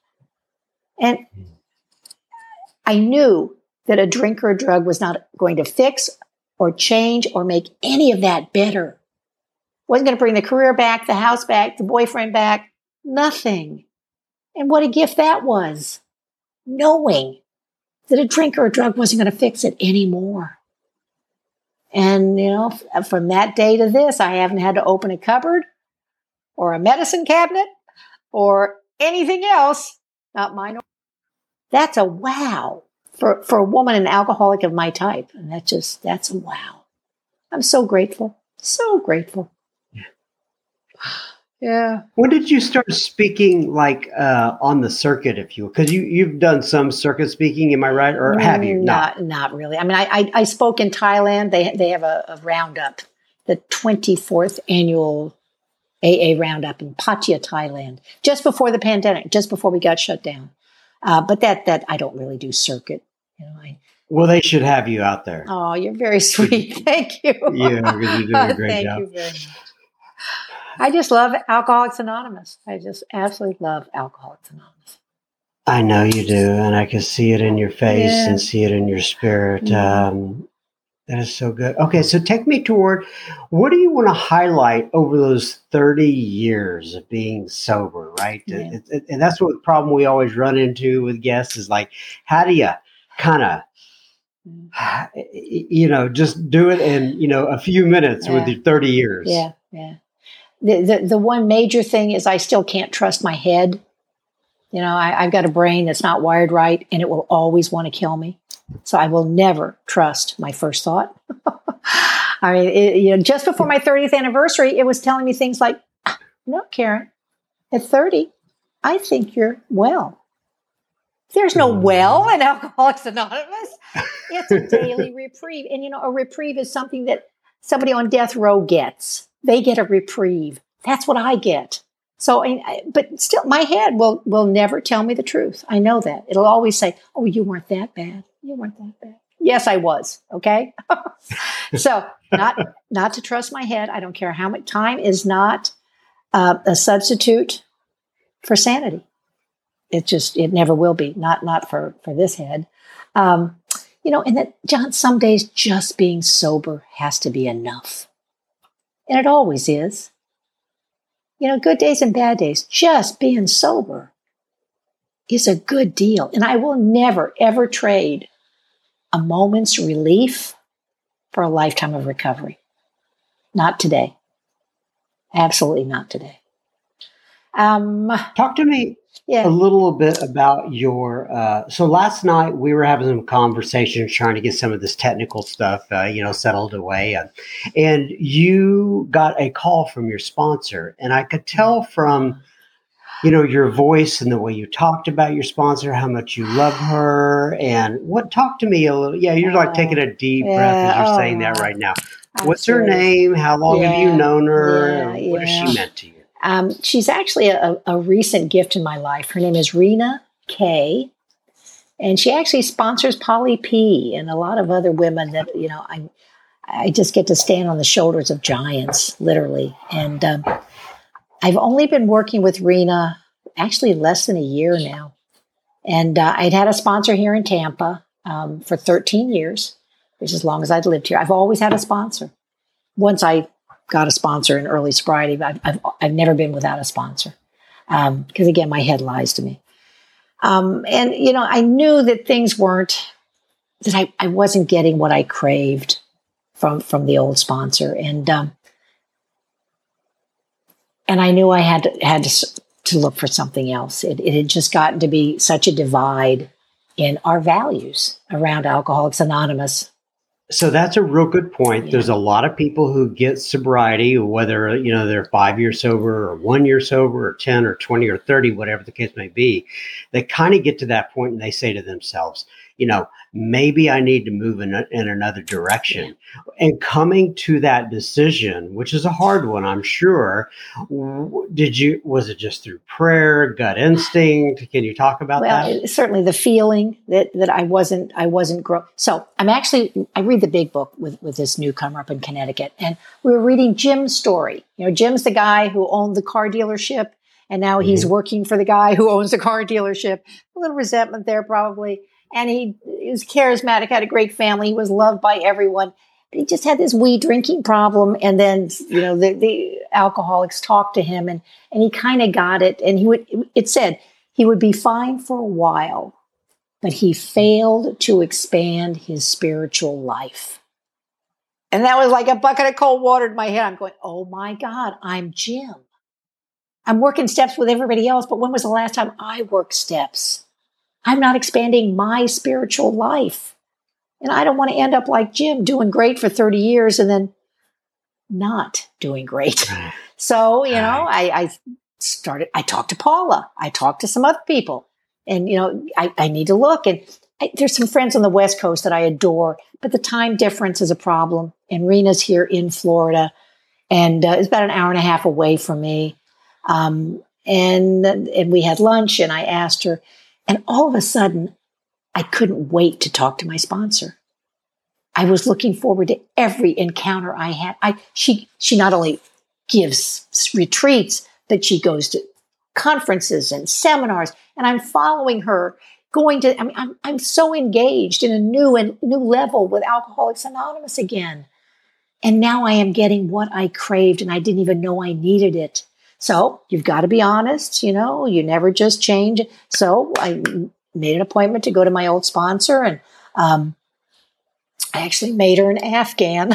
Speaker 1: And I knew that a drink or a drug was not going to fix or change or make any of that better. Wasn't going to bring the career back, the house back, the boyfriend back, nothing. And what a gift that was. Knowing that a drink or a drug wasn't going to fix it anymore. And, you know, uh, from that day to this, I haven't had to open a cupboard or a medicine cabinet or anything else, not mine. That's a wow for, for a woman, an alcoholic of my type. And that just, that's a wow. I'm so grateful. So grateful.
Speaker 2: Yeah. Yeah. When did you start speaking like uh, on the circuit, if you Because you you've done some circuit speaking, am I right, or have you
Speaker 1: not? Not, not really. I mean, I, I, I spoke in Thailand. They they have a, a roundup, the twenty fourth annual AA roundup in Pattaya, Thailand, just before the pandemic, just before we got shut down. Uh, but that that I don't really do circuit. You know, I,
Speaker 2: well, they should have you out there.
Speaker 1: Oh, you're very sweet. Thank you.
Speaker 2: yeah, you're doing a great Thank job. You very much.
Speaker 1: I just love Alcoholics Anonymous. I just absolutely love Alcoholics Anonymous.
Speaker 2: I know you do, and I can see it in your face yeah. and see it in your spirit. Mm-hmm. Um, that is so good. Okay, so take me toward what do you want to highlight over those 30 years of being sober, right? Yeah. It, it, and that's what the problem we always run into with guests is like, how do you kind of mm. you know just do it in you know a few minutes with your 30 years
Speaker 1: yeah yeah the, the, the one major thing is i still can't trust my head you know I, i've got a brain that's not wired right and it will always want to kill me so i will never trust my first thought i mean it, you know just before my 30th anniversary it was telling me things like ah, no karen at 30 i think you're well there's no mm. well in Alcoholics Anonymous. It's a daily reprieve. And, you know, a reprieve is something that somebody on death row gets. They get a reprieve. That's what I get. So, but still, my head will, will never tell me the truth. I know that. It'll always say, oh, you weren't that bad. You weren't that bad. Yes, I was. Okay. so not, not to trust my head. I don't care how much time is not uh, a substitute for sanity it just it never will be not not for for this head um, you know and that john some days just being sober has to be enough and it always is. You know good days and bad days just being sober is a good deal. And i will never ever trade a moment's relief for a lifetime of recovery. Not today. Absolutely not today.
Speaker 2: Um, talk to me yeah. a little bit about your. Uh, so last night we were having some conversations, trying to get some of this technical stuff, uh, you know, settled away, uh, and you got a call from your sponsor, and I could tell from. You know your voice and the way you talked about your sponsor, how much you love her, and what. Talk to me a little. Yeah, you're like taking a deep yeah, breath as you're oh, saying that right now. What's her name? How long yeah, have you known her? what has she meant to you?
Speaker 1: Um, she's actually a, a, recent gift in my life. Her name is Rena Kay, and she actually sponsors Polly P and a lot of other women that you know I I just get to stand on the shoulders of giants, literally. And um, I've only been working with Rena actually less than a year now, and uh, I'd had a sponsor here in Tampa um, for 13 years, which is as long as I'd lived here. I've always had a sponsor. Once I got a sponsor in early sobriety, but I've, I've, I've never been without a sponsor because um, again, my head lies to me. Um, and, you know, I knew that things weren't, that I, I wasn't getting what I craved from, from the old sponsor. And, um, and I knew I had to, had to, to look for something else. It, it had just gotten to be such a divide in our values around Alcoholics Anonymous
Speaker 2: so that's a real good point. Yeah. There's a lot of people who get sobriety, whether you know they're five years sober or one year sober or 10 or 20 or 30, whatever the case may be. They kind of get to that point and they say to themselves, you know, maybe I need to move in, a, in another direction. And coming to that decision, which is a hard one, I'm sure. Did you, was it just through prayer, gut instinct? Can you talk about
Speaker 1: well,
Speaker 2: that?
Speaker 1: certainly the feeling that, that I wasn't, I wasn't grow. So I'm actually, I read the big book with, with this newcomer up in Connecticut and we were reading Jim's story. You know, Jim's the guy who owned the car dealership and now he's mm-hmm. working for the guy who owns the car dealership. A little resentment there probably and he, he was charismatic, had a great family, he was loved by everyone. But he just had this wee drinking problem, and then you know the, the alcoholics talked to him, and and he kind of got it. And he would it said he would be fine for a while, but he failed to expand his spiritual life. And that was like a bucket of cold water in my head. I'm going, oh my God, I'm Jim. I'm working steps with everybody else, but when was the last time I worked steps? I'm not expanding my spiritual life. And I don't want to end up like Jim doing great for 30 years and then not doing great. So, you know, I, I started, I talked to Paula, I talked to some other people, and, you know, I, I need to look. And I, there's some friends on the West Coast that I adore, but the time difference is a problem. And Rena's here in Florida, and uh, it's about an hour and a half away from me. Um, and and we had lunch, and I asked her, and all of a sudden, I couldn't wait to talk to my sponsor. I was looking forward to every encounter I had. I she she not only gives retreats, but she goes to conferences and seminars, and I'm following her going to. I mean, I'm I'm so engaged in a new and new level with Alcoholics Anonymous again, and now I am getting what I craved, and I didn't even know I needed it. So you've got to be honest, you know, you never just change. So I made an appointment to go to my old sponsor and um, I actually made her an Afghan.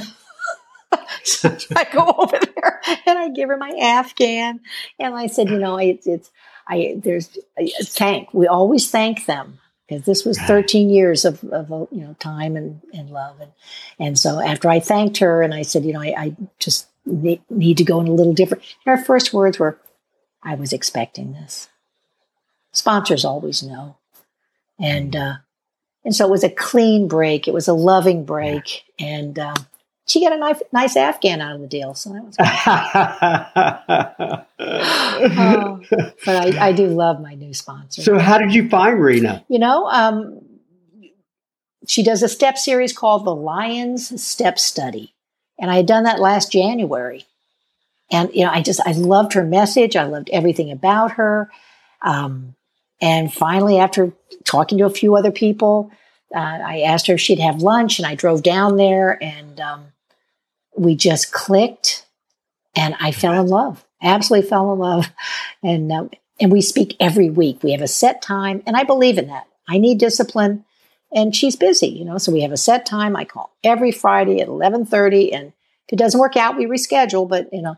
Speaker 1: so I go over there and I give her my Afghan and I said, you know, it's, it's I, there's a thank, we always thank them because this was 13 years of, of you know time and, and love and and so after I thanked her and I said you know I, I just need to go in a little different. And our first words were, I was expecting this. Sponsors always know. And, uh, and so it was a clean break. It was a loving break. And, um, she got a nice, nice Afghan out of the deal. So that was oh, but I, I, do love my new sponsor.
Speaker 2: So how did you find Rena?
Speaker 1: You know, um, she does a step series called the Lions Step Study. And I had done that last January. And, you know, I just, I loved her message. I loved everything about her. Um, and finally, after talking to a few other people, uh, I asked her if she'd have lunch and I drove down there and um, we just clicked and I fell in love, absolutely fell in love. And, uh, and we speak every week. We have a set time and I believe in that. I need discipline and she's busy, you know. So we have a set time. I call every Friday at eleven thirty, and if it doesn't work out, we reschedule. But you know,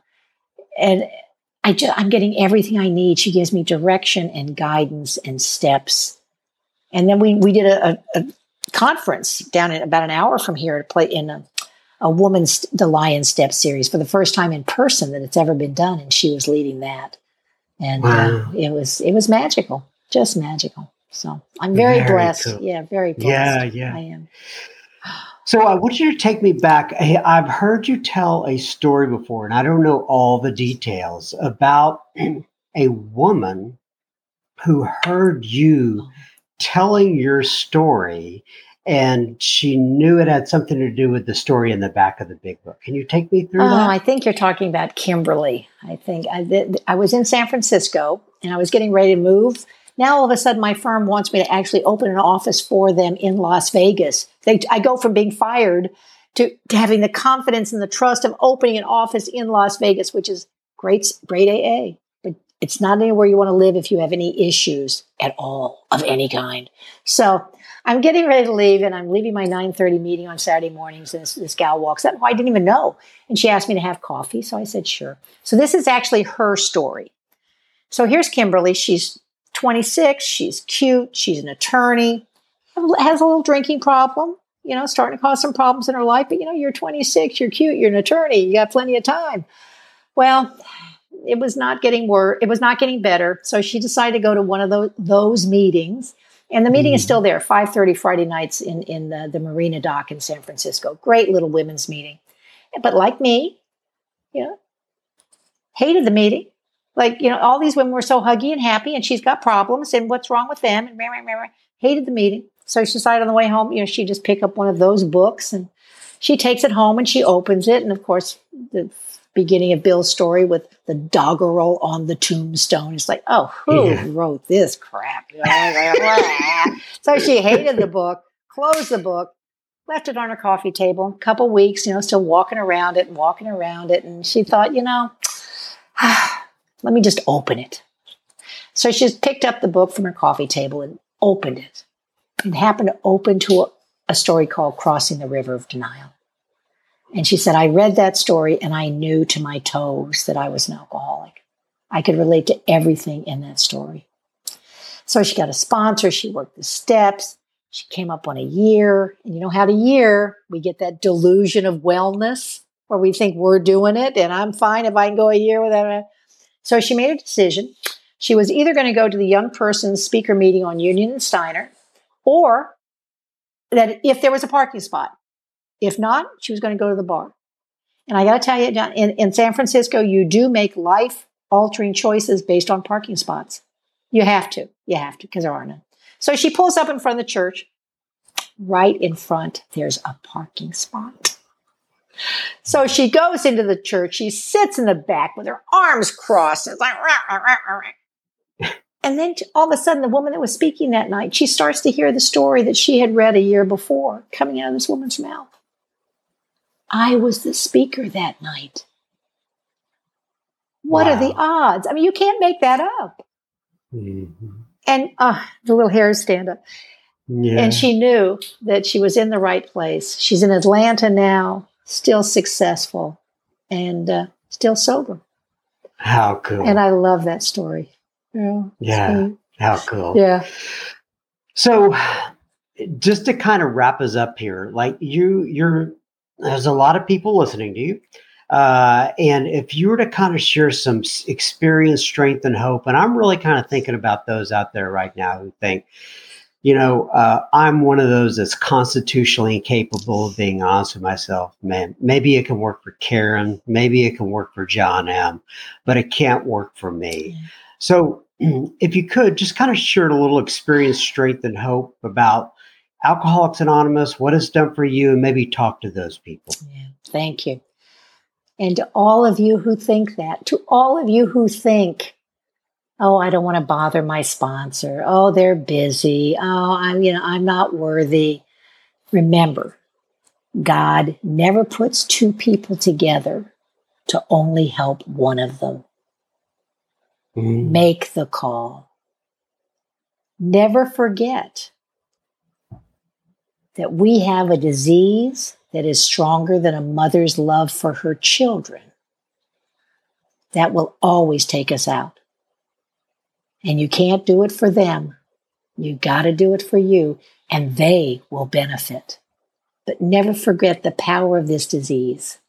Speaker 1: and I just I'm getting everything I need. She gives me direction and guidance and steps. And then we we did a, a, a conference down in about an hour from here to play in a, a woman's the Lion Step series for the first time in person that it's ever been done, and she was leading that, and uh, wow. uh, it was it was magical, just magical. So I'm very, very blessed. Cool. Yeah, very blessed. Yeah, yeah. I am.
Speaker 2: So I want you to take me back. I've heard you tell a story before, and I don't know all the details about a woman who heard you oh. telling your story and she knew it had something to do with the story in the back of the big book. Can you take me through
Speaker 1: oh,
Speaker 2: that?
Speaker 1: I think you're talking about Kimberly. I think I, I was in San Francisco and I was getting ready to move. Now all of a sudden, my firm wants me to actually open an office for them in Las Vegas. They, I go from being fired to, to having the confidence and the trust of opening an office in Las Vegas, which is great, great AA. But it's not anywhere you want to live if you have any issues at all of any kind. So I'm getting ready to leave and I'm leaving my 9:30 meeting on Saturday mornings and this, this gal walks up who I didn't even know and she asked me to have coffee so I said sure. So this is actually her story. So here's Kimberly, she's 26, she's cute, she's an attorney, has a little drinking problem, you know, starting to cause some problems in her life, but you know, you're 26, you're cute, you're an attorney, you got plenty of time. Well, it was not getting worse, it was not getting better, so she decided to go to one of those those meetings and the meeting mm. is still there, 5.30 Friday nights in, in the, the Marina Dock in San Francisco. Great little women's meeting. But like me, you know, hated the meeting. Like, you know, all these women were so huggy and happy and she's got problems and what's wrong with them and rah, rah, rah, hated the meeting. So she decided on the way home, you know, she just pick up one of those books and she takes it home and she opens it. And of course, the beginning of Bill's story with the doggerel on the tombstone. It's like, oh, who yeah. wrote this crap? so she hated the book, closed the book, left it on her coffee table. A couple weeks, you know, still walking around it and walking around it. And she thought, you know, let me just open it. So she picked up the book from her coffee table and opened it. It happened to open to a, a story called Crossing the River of Denial. And she said, I read that story and I knew to my toes that I was an alcoholic. I could relate to everything in that story. So she got a sponsor. She worked the steps. She came up on a year. And you know how to year, we get that delusion of wellness where we think we're doing it and I'm fine if I can go a year without it. So she made a decision. She was either going to go to the young person's speaker meeting on Union and Steiner or that if there was a parking spot, if not, she was going to go to the bar. And I got to tell you, in, in San Francisco, you do make life altering choices based on parking spots. You have to. You have to because there are none. So she pulls up in front of the church. Right in front, there's a parking spot. So she goes into the church. She sits in the back with her arms crossed. It's like, rah, rah, rah, and then all of a sudden, the woman that was speaking that night, she starts to hear the story that she had read a year before coming out of this woman's mouth. I was the speaker that night. What wow. are the odds? I mean, you can't make that up. Mm-hmm. And uh, the little hairs stand up. Yeah. And she knew that she was in the right place. She's in Atlanta now, still successful and uh, still sober.
Speaker 2: How cool.
Speaker 1: And I love that story.
Speaker 2: Yeah. yeah. How cool.
Speaker 1: Yeah.
Speaker 2: So just to kind of wrap us up here, like you, you're there's a lot of people listening to you. Uh, and if you were to kind of share some experience, strength, and hope, and I'm really kind of thinking about those out there right now who think, you know, uh, I'm one of those that's constitutionally incapable of being honest with myself. Man, maybe it can work for Karen, maybe it can work for John M., but it can't work for me. So, if you could just kind of share a little experience, strength, and hope about Alcoholics Anonymous, what it's done for you, and maybe talk to those people.
Speaker 1: Yeah, thank you. And to all of you who think that, to all of you who think, oh, I don't want to bother my sponsor. Oh, they're busy. Oh, I'm, you know, I'm not worthy. Remember, God never puts two people together to only help one of them. Mm. Make the call. Never forget that we have a disease that is stronger than a mother's love for her children, that will always take us out. And you can't do it for them. You got to do it for you, and they will benefit. But never forget the power of this disease.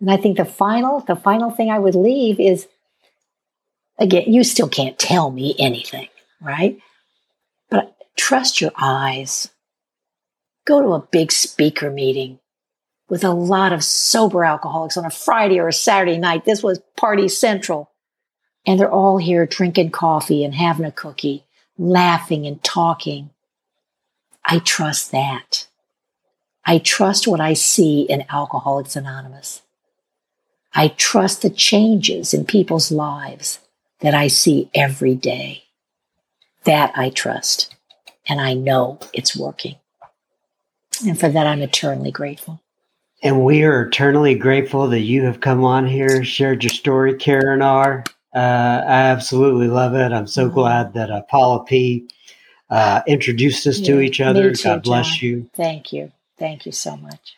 Speaker 1: And I think the final, the final thing I would leave is again, you still can't tell me anything, right? But trust your eyes go to a big speaker meeting with a lot of sober alcoholics on a Friday or a Saturday night. This was party central. And they're all here drinking coffee and having a cookie. laughing and talking. I trust that. I trust what I see in Alcoholics Anonymous. I trust the changes in people's lives that I see every day. That I trust. And I know it's working. And for that, I'm eternally grateful.
Speaker 2: And we are eternally grateful that you have come on here, shared your story, Karen R. Uh, I absolutely love it. I'm so mm-hmm. glad that uh, Paula P. Uh, introduced us yeah, to each other. Too, God bless
Speaker 1: John.
Speaker 2: you.
Speaker 1: Thank you. Thank you so much.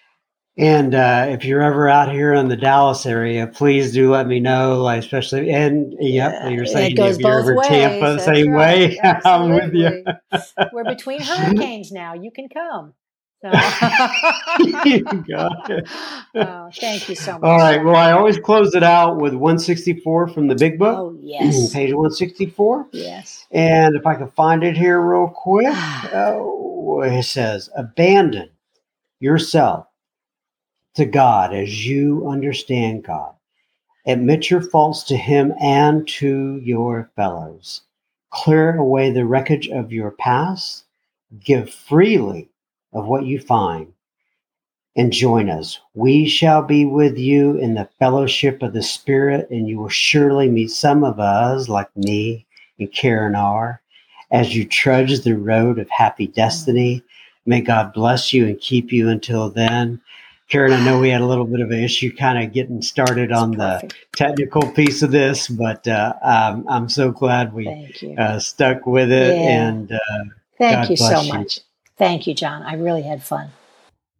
Speaker 2: And uh, if you're ever out here in the Dallas area, please do let me know. Like especially, and yep, yeah, you're saying if you're ever ways. Tampa, That's same right. way. I'm with you.
Speaker 1: We're between hurricanes now. You can come. So.
Speaker 2: you got it.
Speaker 1: Oh, thank you so much.
Speaker 2: All right. Well, I always close it out with 164 from the Big Book.
Speaker 1: Oh yes,
Speaker 2: page 164.
Speaker 1: Yes.
Speaker 2: And if I can find it here real quick, oh, it says, "Abandon yourself to God as you understand God. Admit your faults to Him and to your fellows. Clear away the wreckage of your past. Give freely of what you find. And join us. We shall be with you in the fellowship of the Spirit, and you will surely meet some of us, like me and Karen R., as you trudge the road of happy destiny. May God bless you and keep you until then. Karen, I know we had a little bit of an issue kind of getting started on the technical piece of this, but uh, um, I'm so glad we uh, stuck with it. Yeah. And uh,
Speaker 1: thank
Speaker 2: God
Speaker 1: you so you. Thank you, John. I really had fun.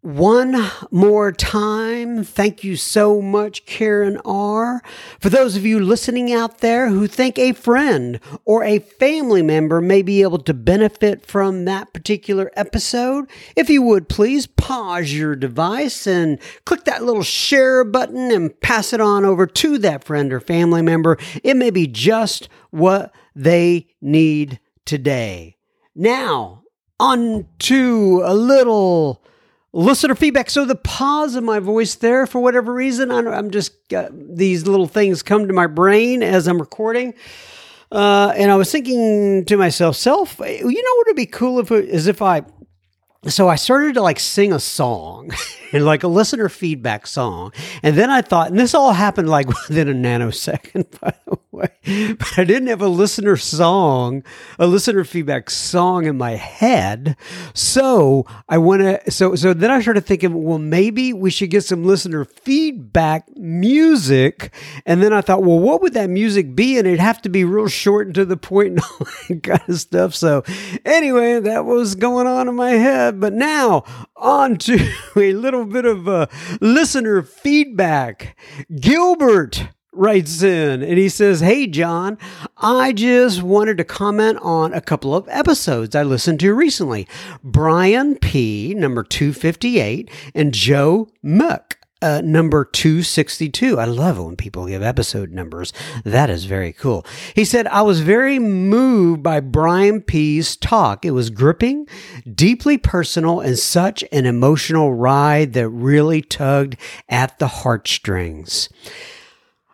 Speaker 2: One more time, thank you so much, Karen R. For those of you listening out there who think a friend or a family member may be able to benefit from that particular episode, if you would please pause your device and click that little share button and pass it on over to that friend or family member. It may be just what they need today. Now, on to a little listener feedback. So the pause of my voice there, for whatever reason, I'm just uh, these little things come to my brain as I'm recording. Uh, and I was thinking to myself, self, you know what would be cool if it, is if I so I started to like sing a song and like a listener feedback song. And then I thought, and this all happened like within a nanosecond, by the way, but I didn't have a listener song, a listener feedback song in my head. So I want to, so, so then I started thinking, well, maybe we should get some listener feedback music. And then I thought, well, what would that music be? And it'd have to be real short and to the point and all that kind of stuff. So anyway, that was going on in my head. But now on to a little bit of uh, listener feedback. Gilbert writes in and he says, Hey, John, I just wanted to comment on a couple of episodes I listened to recently. Brian P., number 258, and Joe Muck uh, number 262. I love it when people give episode numbers. That is very cool. He said, I was very moved by Brian P.'s talk. It was gripping, deeply personal, and such an emotional ride that really tugged at the heartstrings.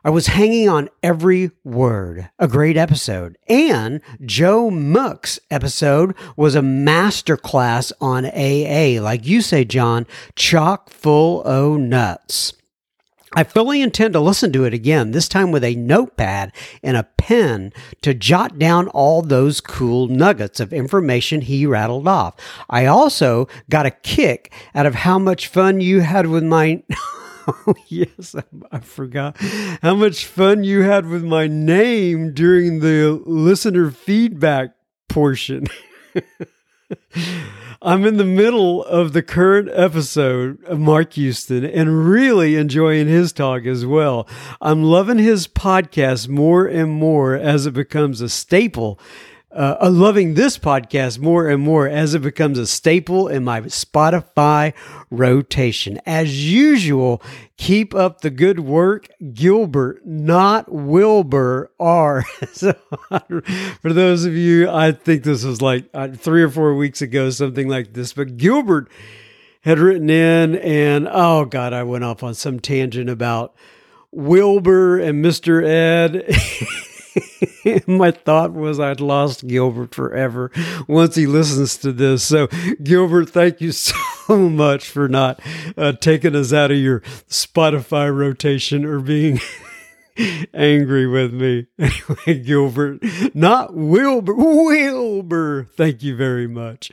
Speaker 2: I was hanging on every word. A great episode. And Joe Mook's episode was a masterclass on AA. Like you say, John, chock full o' nuts. I fully intend to listen to it again, this time with a notepad and a pen to jot down all those cool nuggets of information he rattled off. I also got a kick out of how much fun you had with my. Oh, yes, I, I, forgot how much fun you had with my name during the listener feedback portion. I'm in the middle of the current episode of Mark Houston and really enjoying his talk as well. I'm loving his podcast more and more as it becomes a staple uh, loving this podcast more and more as it becomes a staple in my Spotify rotation. As usual, keep up the good work, Gilbert, not Wilbur R. so, for those of you, I think this was like uh, three or four weeks ago, something like this, but Gilbert had written in, and oh God, I went off on some tangent about Wilbur and Mr. Ed. My thought was I'd lost Gilbert forever once he listens to this. So, Gilbert, thank you so much for not uh, taking us out of your Spotify rotation or being angry with me. Anyway, Gilbert, not Wilbur. Wilbur, thank you very much.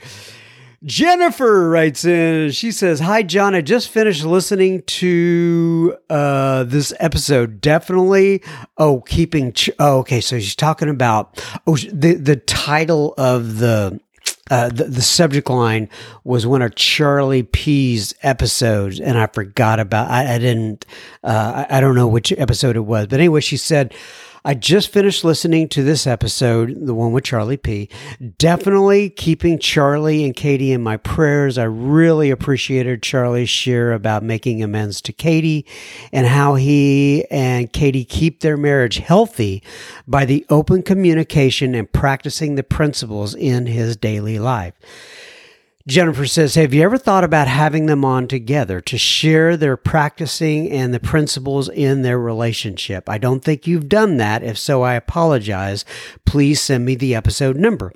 Speaker 2: Jennifer writes in. She says, "Hi, John. I just finished listening to uh, this episode. Definitely. Oh, keeping. Ch- oh, okay. So she's talking about. Oh, the the title of the uh, the, the, subject line was one of Charlie P's episodes, and I forgot about. I, I didn't. Uh, I, I don't know which episode it was, but anyway, she said. I just finished listening to this episode, the one with Charlie P. Definitely keeping Charlie and Katie in my prayers. I really appreciated Charlie's share about making amends to Katie and how he and Katie keep their marriage healthy by the open communication and practicing the principles in his daily life. Jennifer says, Have you ever thought about having them on together to share their practicing and the principles in their relationship? I don't think you've done that. If so, I apologize. Please send me the episode number.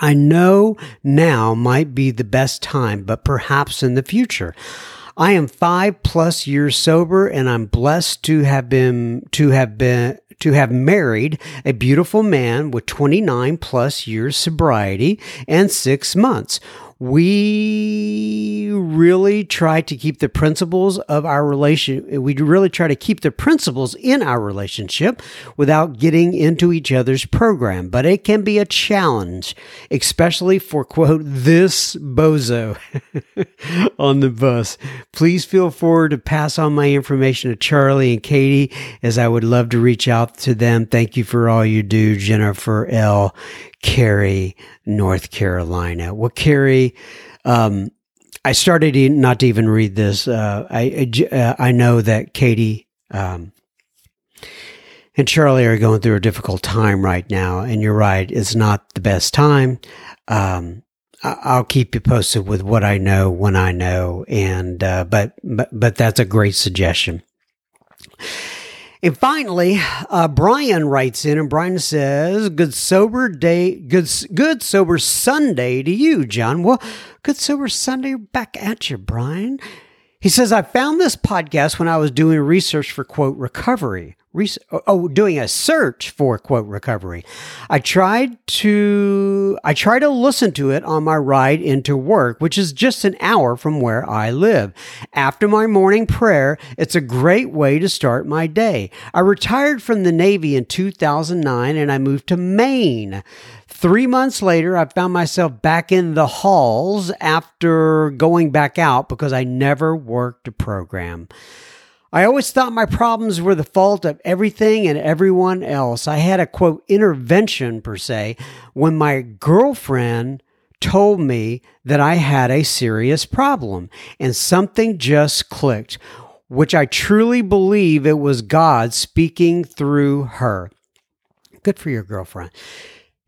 Speaker 2: I know now might be the best time, but perhaps in the future. I am five plus years sober and I'm blessed to have been, to have been, to have married a beautiful man with 29 plus years sobriety and six months we really try to keep the principles of our relation we really try to keep the principles in our relationship without getting into each other's program. But it can be a challenge especially for quote this bozo on the bus. Please feel forward to pass on my information to charlie and katie as i would love to reach out to them. Thank you for all you do jennifer l Cary, North Carolina. Well, Cary, um, I started not to even read this. Uh, I uh, I know that Katie um, and Charlie are going through a difficult time right now, and you're right; it's not the best time. Um, I'll keep you posted with what I know when I know, and uh, but but but that's a great suggestion. And finally, uh, Brian writes in, and Brian says, "Good sober day, good good sober Sunday to you, John." Well, good sober Sunday back at you, Brian. He says, "I found this podcast when I was doing research for quote recovery oh, doing a search for quote recovery. I tried to I try to listen to it on my ride into work, which is just an hour from where I live. After my morning prayer, it's a great way to start my day. I retired from the Navy in 2009 and I moved to Maine. Three months later, I found myself back in the halls after going back out because I never worked a program. I always thought my problems were the fault of everything and everyone else. I had a quote intervention per se when my girlfriend told me that I had a serious problem and something just clicked, which I truly believe it was God speaking through her. Good for your girlfriend.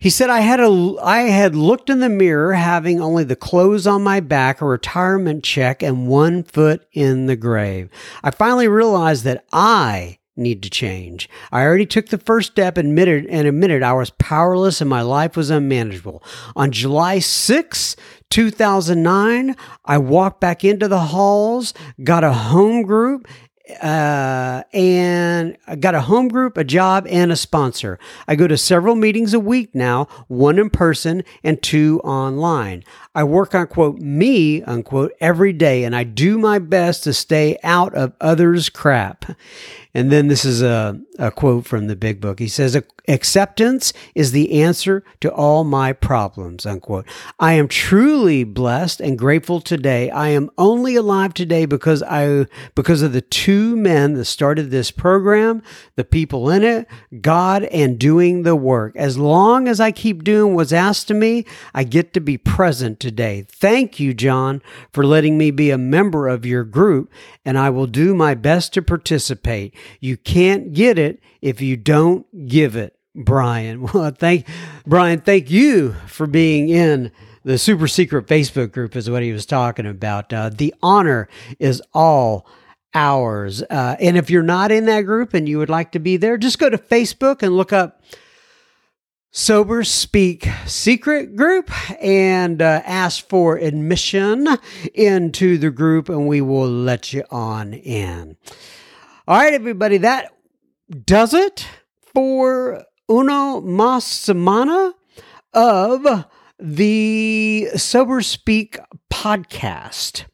Speaker 2: He said I had a I had looked in the mirror having only the clothes on my back, a retirement check, and one foot in the grave. I finally realized that I need to change. I already took the first step admitted and admitted I was powerless and my life was unmanageable. On July 6, 2009, I walked back into the halls, got a home group, uh, and I got a home group, a job, and a sponsor. I go to several meetings a week now, one in person and two online. I work on quote me unquote every day, and I do my best to stay out of others' crap. And then this is a, a quote from the big book. He says, Acceptance is the answer to all my problems, unquote. I am truly blessed and grateful today. I am only alive today because I because of the two men that started this program, the people in it, God and doing the work. As long as I keep doing what's asked of me, I get to be present today. Thank you, John, for letting me be a member of your group, and I will do my best to participate. You can't get it if you don't give it, Brian. Well, thank Brian, thank you for being in the super secret Facebook group is what he was talking about. Uh, the honor is all ours. Uh, and if you're not in that group and you would like to be there, just go to Facebook and look up Sober Speak Secret Group and uh, ask for admission into the group, and we will let you on in. All right, everybody, that does it for Uno Mas Semana of the Sober Speak podcast.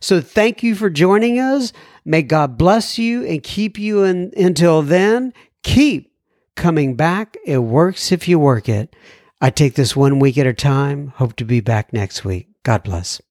Speaker 2: So thank you for joining us. May God bless you and keep you in, until then. Keep coming back. It works if you work it. I take this one week at a time. Hope to be back next week. God bless.